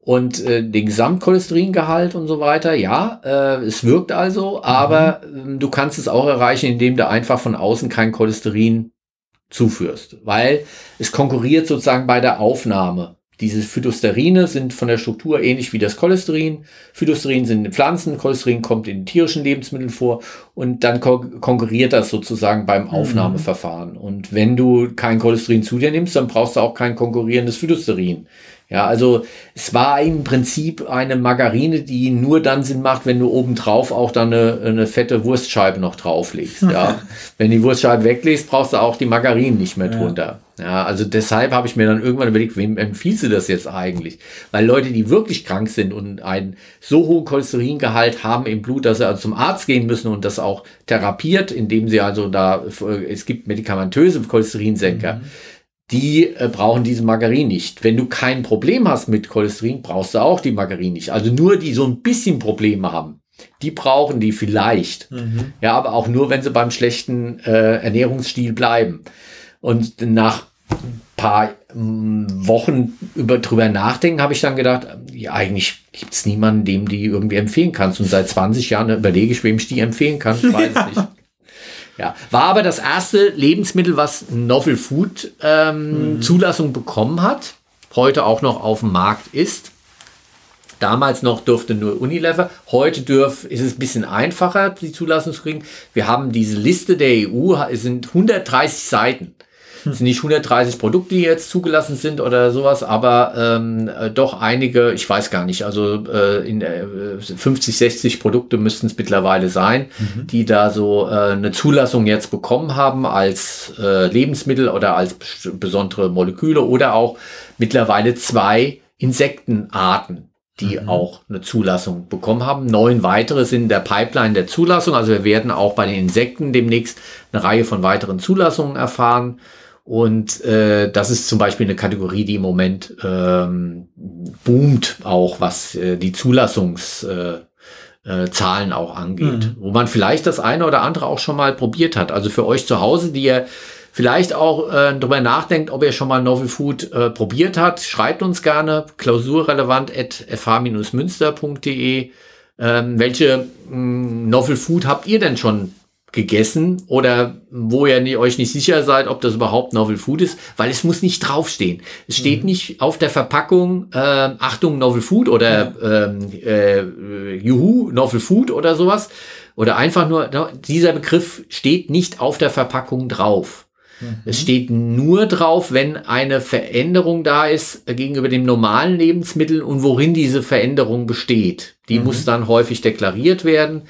und äh, den Gesamtcholesteringehalt und so weiter. Ja, äh, es wirkt also, aber mhm. äh, du kannst es auch erreichen, indem du einfach von außen kein Cholesterin zuführst, weil es konkurriert sozusagen bei der Aufnahme. Diese Phytosterine sind von der Struktur ähnlich wie das Cholesterin. Phytosterin sind in Pflanzen, Cholesterin kommt in tierischen Lebensmitteln vor und dann ko konkurriert das sozusagen beim mhm. Aufnahmeverfahren. Mhm. Und wenn du kein Cholesterin zu dir nimmst, dann brauchst du auch kein konkurrierendes Phytosterin. Ja, also es war im Prinzip eine Margarine, die nur dann Sinn macht, wenn du obendrauf auch dann eine, eine fette Wurstscheibe noch drauflegst. Ja, wenn die Wurstscheibe weglegst, brauchst du auch die Margarine nicht mehr drunter. Ja, ja also deshalb habe ich mir dann irgendwann überlegt, wem empfiehlst du das jetzt eigentlich? Weil Leute, die wirklich krank sind und einen so hohen Cholesteringehalt haben im Blut, dass sie also zum Arzt gehen müssen und das auch therapiert, indem sie also da, es gibt medikamentöse Cholesterinsenker. Mhm die äh, brauchen diese Margarin nicht. Wenn du kein Problem hast mit Cholesterin, brauchst du auch die Margarin nicht. Also nur die so ein bisschen Probleme haben, die brauchen die vielleicht. Mhm. Ja, aber auch nur, wenn sie beim schlechten äh, Ernährungsstil bleiben. Und nach ein paar mm, Wochen über, drüber nachdenken, habe ich dann gedacht, ja, eigentlich gibt es niemanden, dem die irgendwie empfehlen kannst. Und seit 20 Jahren überlege ich, wem ich die empfehlen kann. Ich weiß es nicht. Ja, war aber das erste Lebensmittel, was Novel Food ähm, mhm. Zulassung bekommen hat, heute auch noch auf dem Markt ist. Damals noch durfte nur Unilever. Heute dürf, ist es ein bisschen einfacher, die Zulassung zu kriegen. Wir haben diese Liste der EU, es sind 130 Seiten. Es sind nicht 130 Produkte, die jetzt zugelassen sind oder sowas, aber ähm, äh, doch einige, ich weiß gar nicht, also äh, in, äh, 50, 60 Produkte müssten es mittlerweile sein, mhm. die da so äh, eine Zulassung jetzt bekommen haben als äh, Lebensmittel oder als besondere Moleküle oder auch mittlerweile zwei Insektenarten die mhm. auch eine Zulassung bekommen haben. Neun weitere sind in der Pipeline der Zulassung. Also wir werden auch bei den Insekten demnächst eine Reihe von weiteren Zulassungen erfahren. Und äh, das ist zum Beispiel eine Kategorie, die im Moment ähm, boomt, auch was äh, die Zulassungs äh, äh, Zahlen auch angeht, mhm. wo man vielleicht das eine oder andere auch schon mal probiert hat. Also für euch zu Hause, die ihr vielleicht auch äh, darüber nachdenkt, ob ihr schon mal Novel Food äh, probiert habt, schreibt uns gerne klausurrelevant at fh-münster.de. Ähm, welche mh, hm, Novel Food habt ihr denn schon gegessen oder wo ihr euch nicht sicher seid, ob das überhaupt Novel Food ist, weil es muss nicht draufstehen. Es steht mhm. nicht auf der Verpackung äh, Achtung Novel Food oder ja. ähm, äh, Juhu Novel Food oder sowas oder einfach nur dieser Begriff steht nicht auf der Verpackung drauf. Mhm. Es steht nur drauf, wenn eine Veränderung da ist gegenüber dem normalen Lebensmittel und worin diese Veränderung besteht. Die mhm. muss dann häufig deklariert werden.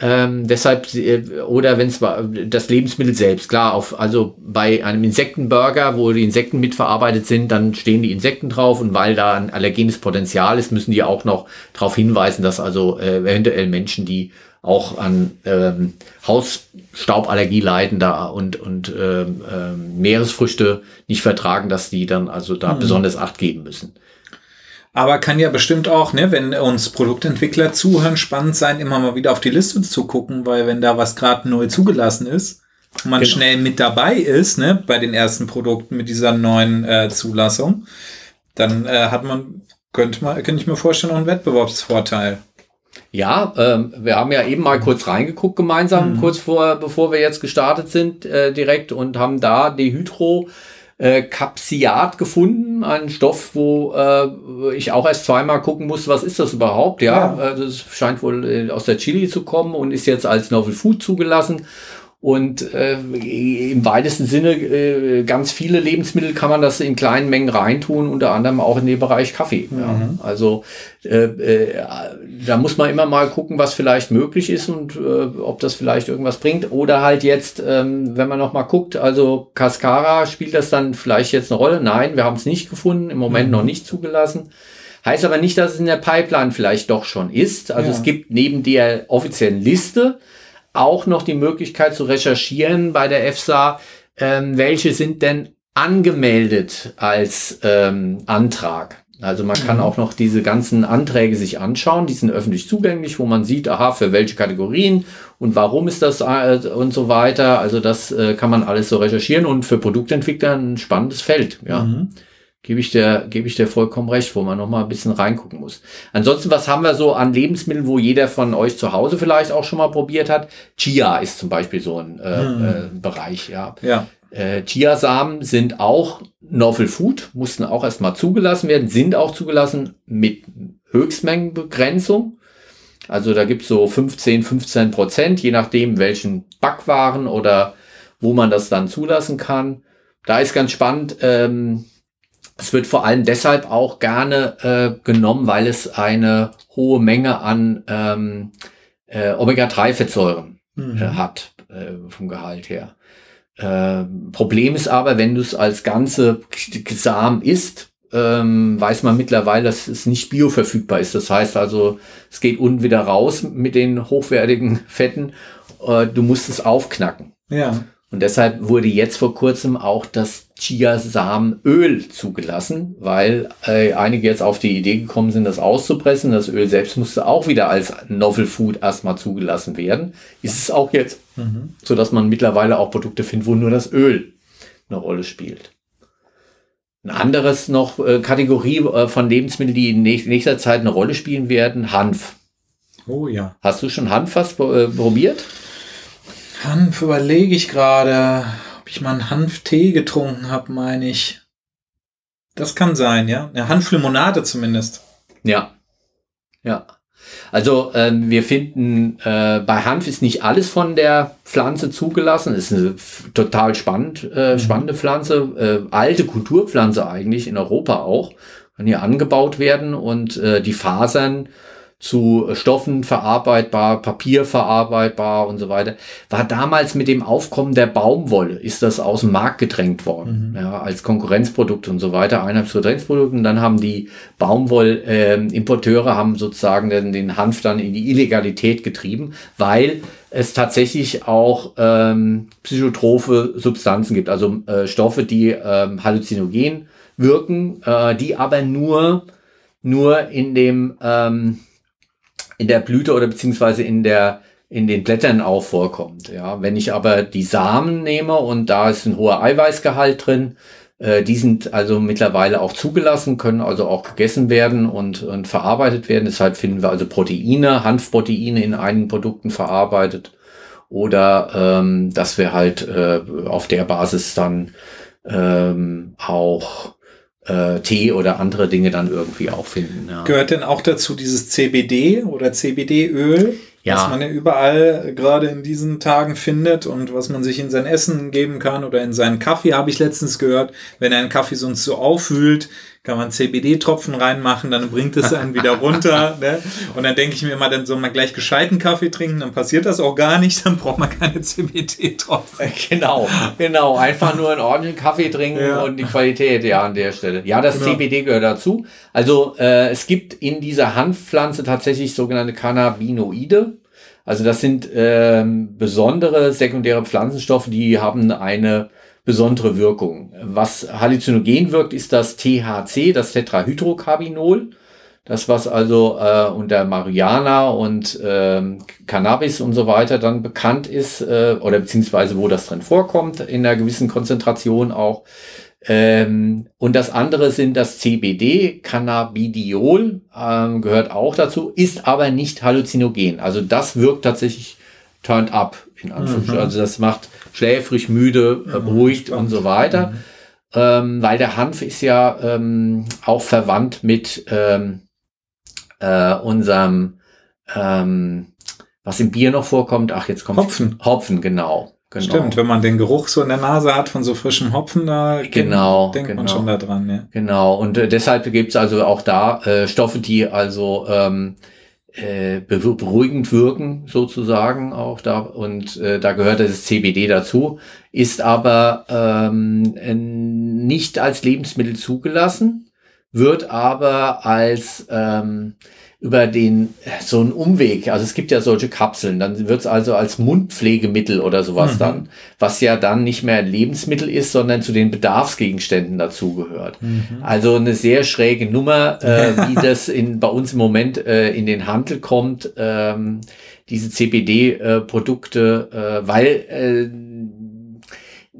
Ähm, deshalb, äh, oder wenn es das Lebensmittel selbst, klar, auf, also bei einem Insektenburger, wo die Insekten mitverarbeitet sind, dann stehen die Insekten drauf und weil da ein allergenes Potenzial ist, müssen die auch noch darauf hinweisen, dass also äh, eventuell Menschen, die auch an ähm, Hausstauballergie leiden da und, und ähm, ähm, Meeresfrüchte nicht vertragen, dass die dann also da mhm. besonders Acht geben müssen. Aber kann ja bestimmt auch, ne, wenn uns Produktentwickler zuhören, spannend sein, immer mal wieder auf die Liste zu gucken, weil wenn da was gerade neu zugelassen ist, und man genau. schnell mit dabei ist, ne, bei den ersten Produkten mit dieser neuen äh, Zulassung, dann äh, hat man, könnte man, könnte ich mir vorstellen, auch einen Wettbewerbsvorteil. Ja, ähm, wir haben ja eben mal kurz reingeguckt gemeinsam, mhm. kurz vor, bevor wir jetzt gestartet sind, äh, direkt und haben da die Hydro äh, Capsiat gefunden, ein Stoff, wo äh, ich auch erst zweimal gucken muss, was ist das überhaupt? Ja, ja. Das scheint wohl äh, aus der Chili zu kommen und ist jetzt als Novel Food zugelassen. Und äh, im weitesten Sinne, äh, ganz viele Lebensmittel kann man das in kleinen Mengen reintun, unter anderem auch in den Bereich Kaffee. Mhm. Ja. Also äh, äh, da muss man immer mal gucken, was vielleicht möglich ist und äh, ob das vielleicht irgendwas bringt. Oder halt jetzt, ähm, wenn man noch mal guckt, also Cascara, spielt das dann vielleicht jetzt eine Rolle? Nein, wir haben es nicht gefunden, im Moment mhm. noch nicht zugelassen. Heißt aber nicht, dass es in der Pipeline vielleicht doch schon ist. Also ja. es gibt neben der offiziellen Liste auch noch die Möglichkeit zu recherchieren bei der EFSA, ähm, welche sind denn angemeldet als ähm, Antrag. Also man kann mhm. auch noch diese ganzen Anträge sich anschauen, die sind öffentlich zugänglich, wo man sieht, aha, für welche Kategorien und warum ist das äh, und so weiter. Also das äh, kann man alles so recherchieren und für Produktentwickler ein spannendes Feld. Ja. Mhm gebe ich dir, gebe ich dir vollkommen recht, wo man noch mal ein bisschen reingucken muss. Ansonsten, was haben wir so an Lebensmitteln, wo jeder von euch zu Hause vielleicht auch schon mal probiert hat? Chia ist zum Beispiel so ein äh, hm. äh, Bereich, ja. Ja. Äh, Chiasamen sind auch Novel Food, mussten auch erstmal zugelassen werden, sind auch zugelassen mit Höchstmengenbegrenzung. Also da gibt's so 15, 15 Prozent, je nachdem welchen Backwaren oder wo man das dann zulassen kann. Da ist ganz spannend, ähm, es wird vor allem deshalb auch gerne äh, genommen, weil es eine hohe Menge an ähm, äh, Omega-3-Fettsäuren mhm. äh, hat, äh, vom Gehalt her. Äh, Problem ist aber, wenn du es als ganze Samen isst, ähm, weiß man mittlerweile, dass es nicht bioverfügbar ist. Das heißt also, es geht unten wieder raus mit den hochwertigen Fetten. Äh, du musst es aufknacken. Ja. Und deshalb wurde jetzt vor kurzem auch das Chiasamenöl zugelassen, weil äh, einige jetzt auf die Idee gekommen sind, das auszupressen. Das Öl selbst musste auch wieder als Novel Food erstmal zugelassen werden. Ist es auch jetzt, mhm. so dass man mittlerweile auch Produkte findet, wo nur das Öl eine Rolle spielt. Ein anderes noch äh, Kategorie äh, von Lebensmitteln, die in nächster Zeit eine Rolle spielen werden, Hanf. Oh ja. Hast du schon Hanf was äh, probiert? Hanf überlege ich gerade, ob ich mal einen Hanftee getrunken habe, meine ich. Das kann sein, ja. Eine Hanflimonade zumindest. Ja. Ja. Also ähm, wir finden, äh, bei Hanf ist nicht alles von der Pflanze zugelassen. Ist eine total spannend, äh, mhm. spannende Pflanze, äh, alte Kulturpflanze eigentlich in Europa auch, kann hier angebaut werden und äh, die Fasern zu Stoffen verarbeitbar, Papier verarbeitbar und so weiter, war damals mit dem Aufkommen der Baumwolle, ist das aus dem Markt gedrängt worden, mhm. ja, als Konkurrenzprodukt und so weiter, Einheitskonkurrenzprodukt. Und dann haben die Baumwollimporteure äh, haben sozusagen den, den Hanf dann in die Illegalität getrieben, weil es tatsächlich auch ähm, psychotrope Substanzen gibt, also äh, Stoffe, die ähm, halluzinogen wirken, äh, die aber nur nur in dem ähm, in der Blüte oder beziehungsweise in der in den Blättern auch vorkommt. Ja, wenn ich aber die Samen nehme und da ist ein hoher Eiweißgehalt drin, äh, die sind also mittlerweile auch zugelassen, können also auch gegessen werden und, und verarbeitet werden. Deshalb finden wir also Proteine, Hanfproteine in einigen Produkten verarbeitet. oder ähm, dass wir halt äh, auf der Basis dann ähm, auch äh, Tee oder andere Dinge dann irgendwie auch finden. Ja. Gehört denn auch dazu dieses CBD oder CBD-Öl? ja. was man ja überall gerade in diesen Tagen findet und was man sich in sein Essen geben kann oder in seinen Kaffee, habe ich letztens gehört. Wenn ein Kaffee sonst so aufwühlt, kann man CBD-Tropfen reinmachen, dann bringt es einen wieder runter. ne? Und dann denke ich mir immer, dann soll man gleich gescheiten Kaffee trinken, dann passiert das auch gar nicht, dann braucht man keine CBD-Tropfen. Äh, genau, genau. Einfach nur einen ordentlichen Kaffee trinken ja. und die Qualität ja an der Stelle. Ja, das genau. CBD gehört dazu. Also äh, es gibt in dieser Hanfpflanze tatsächlich sogenannte Cannabinoide. Also das sind ähm, besondere sekundäre Pflanzenstoffe, die haben eine besondere Wirkung. Was halluzinogen wirkt, ist das THC, das Tetrahydrocarbinol. Das, was also äh, unter Mariana und ähm, Cannabis und so weiter dann bekannt ist, äh, oder beziehungsweise wo das drin vorkommt, in einer gewissen Konzentration auch. Ähm, und das andere sind das CBD, Cannabidiol, ähm, gehört auch dazu, ist aber nicht halluzinogen. Also das wirkt tatsächlich turned up, in Anführungsstrichen. Mhm. Also das macht schläfrig, müde, äh, beruhigt und so weiter. Mhm. Ähm, weil der Hanf ist ja ähm, auch verwandt mit ähm, äh, unserem, ähm, was im Bier noch vorkommt. Ach, jetzt kommt Hopfen. Hopfen, genau. Genau. Stimmt, wenn man den Geruch so in der Nase hat von so frischem Hopfen, da genau, denkt genau. man schon da dran. Ja. Genau, und äh, deshalb gibt's also auch da äh, Stoffe, die also ähm, äh, beruhigend wirken, sozusagen auch da. Und äh, da gehört das CBD dazu, ist aber ähm, nicht als Lebensmittel zugelassen, wird aber als ähm, über den so einen Umweg. Also es gibt ja solche Kapseln, dann wird es also als Mundpflegemittel oder sowas mhm. dann, was ja dann nicht mehr ein Lebensmittel ist, sondern zu den Bedarfsgegenständen dazugehört. Mhm. Also eine sehr schräge Nummer, äh, wie das in, bei uns im Moment äh, in den Handel kommt, ähm, diese CBD-Produkte, äh, weil äh,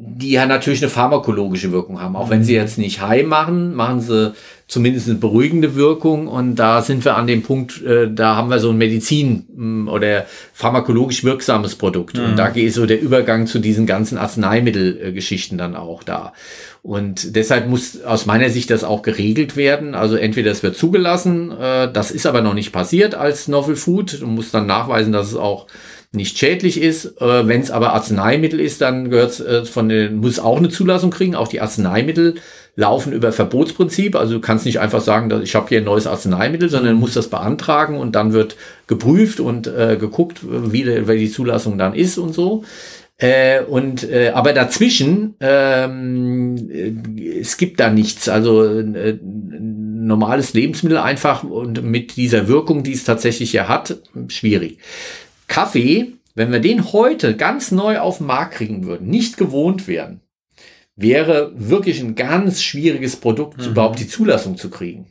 die ja natürlich eine pharmakologische Wirkung haben. Auch mhm. wenn sie jetzt nicht high machen, machen sie zumindest eine beruhigende Wirkung. Und da sind wir an dem Punkt, äh, da haben wir so ein Medizin- mm, oder pharmakologisch wirksames Produkt. Mhm. Und da geht so der Übergang zu diesen ganzen Arzneimittelgeschichten dann auch da. Und deshalb muss aus meiner Sicht das auch geregelt werden. Also entweder es wird zugelassen, äh, das ist aber noch nicht passiert als Novel Food. Du musst dann nachweisen, dass es auch nicht schädlich ist. Äh, Wenn es aber Arzneimittel ist, dann gehört äh, von den, muss auch eine Zulassung kriegen. Auch die Arzneimittel laufen über Verbotsprinzip. Also du kannst nicht einfach sagen, dass ich habe hier ein neues Arzneimittel, sondern du musst das beantragen und dann wird geprüft und äh, geguckt, wie, wie die Zulassung dann ist und so. Äh, und äh, aber dazwischen ähm, äh, es gibt da nichts. Also äh, normales Lebensmittel einfach und mit dieser Wirkung, die es tatsächlich ja hat, schwierig. Kaffee, wenn wir den heute ganz neu auf den Markt kriegen würden, nicht gewohnt wären, wäre wirklich ein ganz schwieriges Produkt, mhm. überhaupt die Zulassung zu kriegen.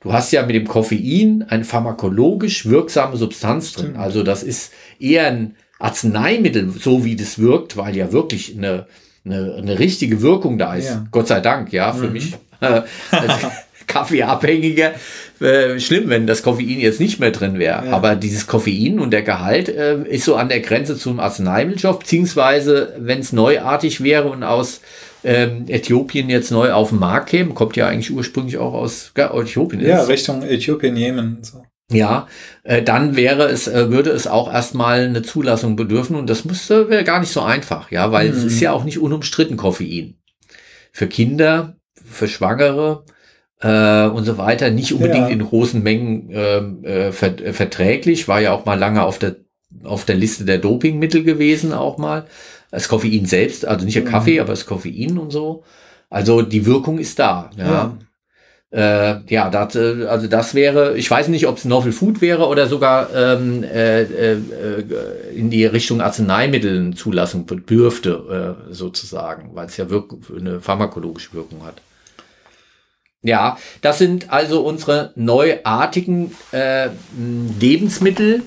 Du hast ja mit dem Koffein eine pharmakologisch wirksame Substanz drin. Also das ist eher ein Arzneimittel, so wie das wirkt, weil ja wirklich eine, eine, eine richtige Wirkung da ist. Ja. Gott sei Dank, ja, für mhm. mich. Äh, Kaffeeabhängiger. Äh, schlimm, wenn das Koffein jetzt nicht mehr drin wäre. Ja. Aber dieses Koffein und der Gehalt äh, ist so an der Grenze zum Arzneimittelstoff, beziehungsweise wenn es neuartig wäre und aus ähm, Äthiopien jetzt neu auf den Markt käme, kommt ja eigentlich ursprünglich auch aus ja, Äthiopien. Ja, Richtung Äthiopien, Jemen. So. Ja, äh, dann wäre es, äh, würde es auch erstmal eine Zulassung bedürfen und das müsste wäre gar nicht so einfach, ja, weil mhm. es ist mhm. ja auch nicht unumstritten Koffein. Für Kinder, für Schwangere, äh, und so weiter, nicht unbedingt ja. in großen Mengen ähm, äh, ver äh, verträglich, war ja auch mal lange auf der, auf der Liste der Dopingmittel gewesen, auch mal. Das Koffein selbst, also nicht der mhm. Kaffee, aber das Koffein und so. Also die Wirkung ist da. Ja. ja. Äh, ja, das, äh, also das wäre, ich weiß nicht, ob es Novel Food wäre oder sogar ähm, äh, äh, in die Richtung Arzneimittelzulassung dürfte, äh, sozusagen, weil es ja wirk eine pharmakologische Wirkung hat. Ja, das sind also unsere neuartigen äh, Lebensmittel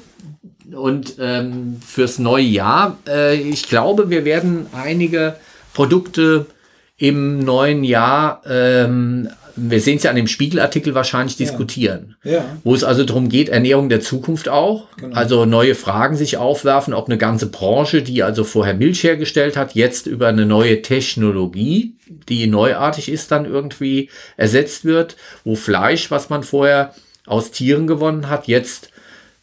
und ähm, fürs neue Jahr. Äh, ich glaube, wir werden einige Produkte im neuen Jahr ähm, wir sehen es ja an dem Spiegelartikel wahrscheinlich Ja. diskutieren. Ja. Wo es also darum geht, Ernährung der Zukunft auch. Genau. Also neue Fragen sich aufwerfen, ob eine ganze Branche, die also vorher Milch hergestellt hat, jetzt über eine neue Technologie, die neuartig ist, dann irgendwie ersetzt wird, wo Fleisch, was man vorher aus Tieren gewonnen hat, jetzt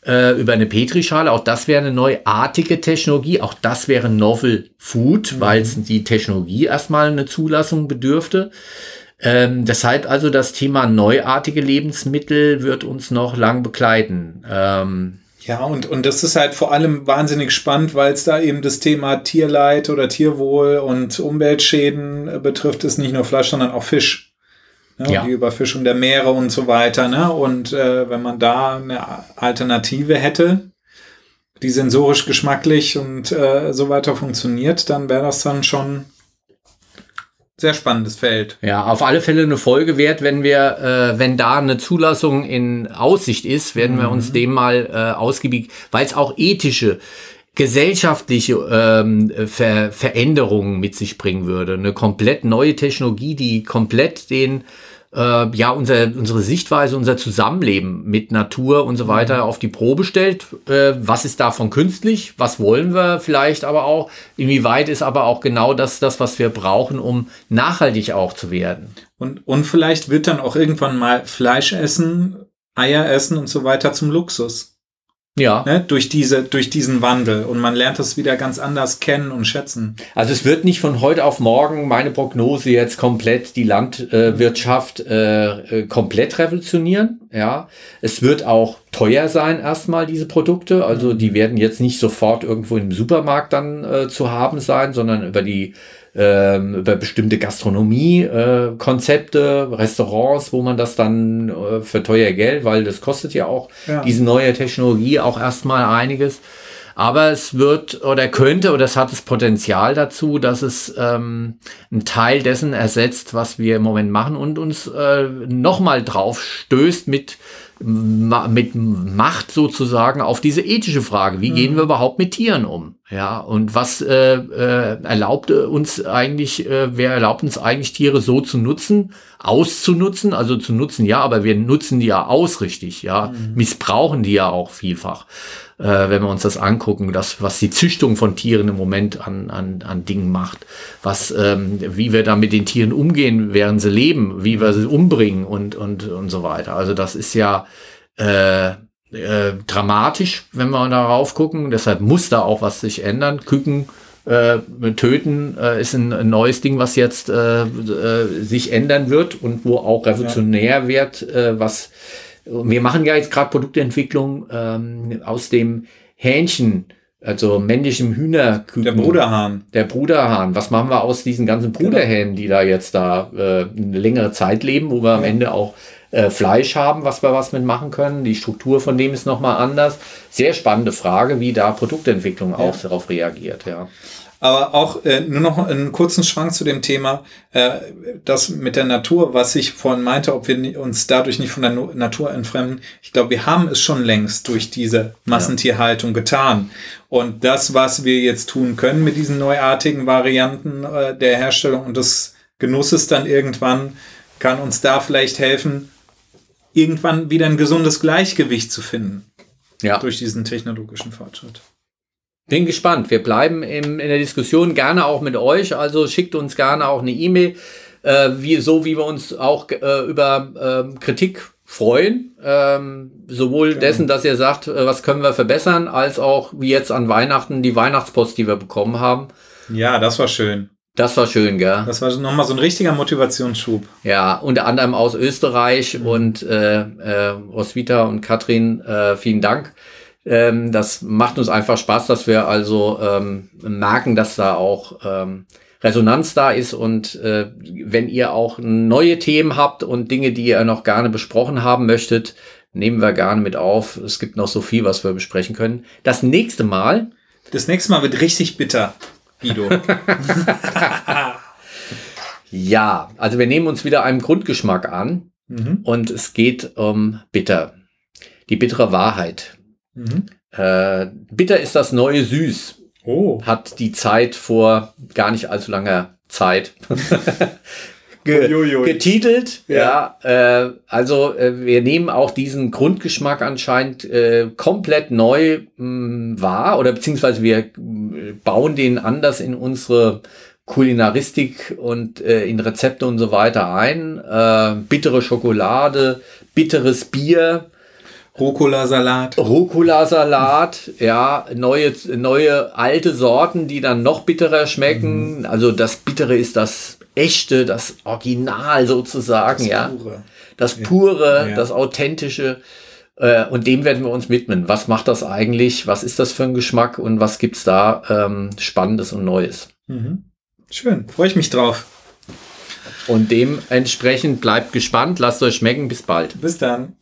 äh, über eine Petrischale, auch das wäre eine neuartige Technologie, auch das wäre Novel Food, weil es die Technologie erstmal eine Zulassung bedürfte. Ähm, deshalb also das Thema neuartige Lebensmittel wird uns noch lang begleiten. Ähm, Ja, und, und das ist halt vor allem wahnsinnig spannend, weil es da eben das Thema Tierleid oder Tierwohl und Umweltschäden äh, betrifft, ist nicht nur Fleisch, sondern auch Fisch. Ne? Ja. Die Überfischung der Meere und so weiter. Ne? Und äh, wenn man da eine Alternative hätte, die sensorisch, geschmacklich und äh, so weiter funktioniert, dann wäre das dann schon sehr spannendes Feld. ja, auf alle Fälle eine Folge wert, wenn wir, äh, wenn da eine Zulassung in Aussicht ist, werden wir uns dem mal äh, ausgiebig, weil es auch ethische gesellschaftliche ähm, Ver Veränderungen mit sich bringen würde. Eine komplett neue Technologie, die komplett den äh, ja, unser, unsere Sichtweise, unser Zusammenleben mit Natur und so weiter auf die Probe stellt. Äh, was ist davon künstlich? Was wollen wir vielleicht aber auch? Inwieweit ist aber auch genau das, das, was wir brauchen, um nachhaltig auch zu werden? Und, und vielleicht wird dann auch irgendwann mal Fleisch essen, Eier essen und so weiter zum Luxus. Ja. Ne? Durch, diese, durch diesen Wandel. Und man lernt das wieder ganz anders kennen und schätzen. Also es wird nicht von heute auf morgen meine Prognose jetzt komplett die Landwirtschaft äh, äh, komplett revolutionieren. Ja, es wird auch teuer sein erstmal diese Produkte. Also die werden jetzt nicht sofort irgendwo im Supermarkt dann äh, zu haben sein, sondern über die ähm, über bestimmte Gastronomie-Konzepte, äh, Restaurants, wo man das dann äh, für teuer Geld, weil das kostet ja auch Ja. diese neue Technologie auch erstmal einiges. Aber es wird oder könnte oder es hat das Potenzial dazu, dass es ähm, einen Teil dessen ersetzt, was wir im Moment machen und uns äh, nochmal drauf stößt mit, mit Macht sozusagen auf diese ethische Frage. Wie gehen wir überhaupt mit Tieren um? Ja, und was äh, äh, erlaubt uns eigentlich, äh, wer erlaubt uns eigentlich Tiere so zu nutzen, auszunutzen, also zu nutzen, ja, aber wir nutzen die ja aus richtig, ja, missbrauchen die ja auch vielfach äh, wenn wir uns das angucken, das, was die Züchtung von Tieren im Moment an, an, an Dingen macht, was, ähm, wie wir da mit den Tieren umgehen, während sie leben, wie wir sie umbringen und, und, und so weiter. Also das ist ja äh, äh, dramatisch, wenn wir darauf gucken. Deshalb muss da auch was sich ändern. Küken äh, töten äh, ist ein, ein neues Ding, was jetzt äh, äh, sich ändern wird und wo auch revolutionär wird, äh, was wir machen ja jetzt gerade Produktentwicklung ähm, aus dem Hähnchen, also männlichem Hühnerküken. Der Bruderhahn. Der Bruderhahn. Was machen wir aus diesen ganzen Bruderhähnen, die da jetzt da äh, eine längere Zeit leben, wo wir am Ende auch äh, Fleisch haben, was wir was mit machen können. Die Struktur von dem ist nochmal anders. Sehr spannende Frage, wie da Produktentwicklung auch darauf reagiert, ja. Aber auch äh, nur noch einen kurzen Schwank zu dem Thema, äh, das mit der Natur, was ich vorhin meinte, ob wir uns dadurch nicht von der No- Natur entfremden. Ich glaube, wir haben es schon längst durch diese Massentierhaltung getan. Und das, was wir jetzt tun können mit diesen neuartigen Varianten äh, der Herstellung und des Genusses dann irgendwann, kann uns da vielleicht helfen, irgendwann wieder ein gesundes Gleichgewicht zu finden Ja. durch diesen technologischen Fortschritt. Bin gespannt. Wir bleiben im, in der Diskussion gerne auch mit euch. Also schickt uns gerne auch eine E-Mail, äh, wie, so wie wir uns auch äh, über ähm, Kritik freuen. Ähm, sowohl dessen, dass ihr sagt, äh, was können wir verbessern, als auch wie jetzt an Weihnachten die Weihnachtspost, die wir bekommen haben. Ja, das war schön. Das war schön, gell? Das war nochmal so ein richtiger Motivationsschub. Ja, unter anderem aus Österreich und äh, äh, Roswitha und Katrin, äh, vielen Dank. Ähm, das macht uns einfach Spaß, dass wir also ähm, merken, dass da auch ähm, Resonanz da ist und äh, wenn ihr auch neue Themen habt und Dinge, die ihr noch gerne besprochen haben möchtet, nehmen wir gerne mit auf. Es gibt noch so viel, was wir besprechen können. Das nächste Mal Das nächste Mal wird richtig bitter, Guido. Ja, also wir nehmen uns wieder einem Grundgeschmack an mhm. und es geht um bitter. Die bittere Wahrheit. Mhm. Äh, bitter ist das neue Süß. Oh. Hat die Zeit vor gar nicht allzu langer Zeit ge getitelt. Ja, ja äh, also äh, wir nehmen auch diesen Grundgeschmack anscheinend äh, komplett neu mh, mm, wahr oder beziehungsweise wir äh, bauen den anders in unsere Kulinaristik und äh, in Rezepte und so weiter ein. Äh, bittere Schokolade, bitteres Bier. Rucola-Salat. Rucola-Salat, ja, neue, neue alte Sorten, die dann noch bitterer schmecken. Mhm. Also das Bittere ist das echte, das Original sozusagen, das ja. Pure. Das pure, ja. das authentische. Äh, und dem werden wir uns widmen. Was macht das eigentlich? Was ist das für ein Geschmack? Und was gibt's da ähm, Spannendes und Neues? Mhm. Schön, freue ich mich drauf. Und dementsprechend bleibt gespannt, lasst euch schmecken. Bis bald. Bis dann.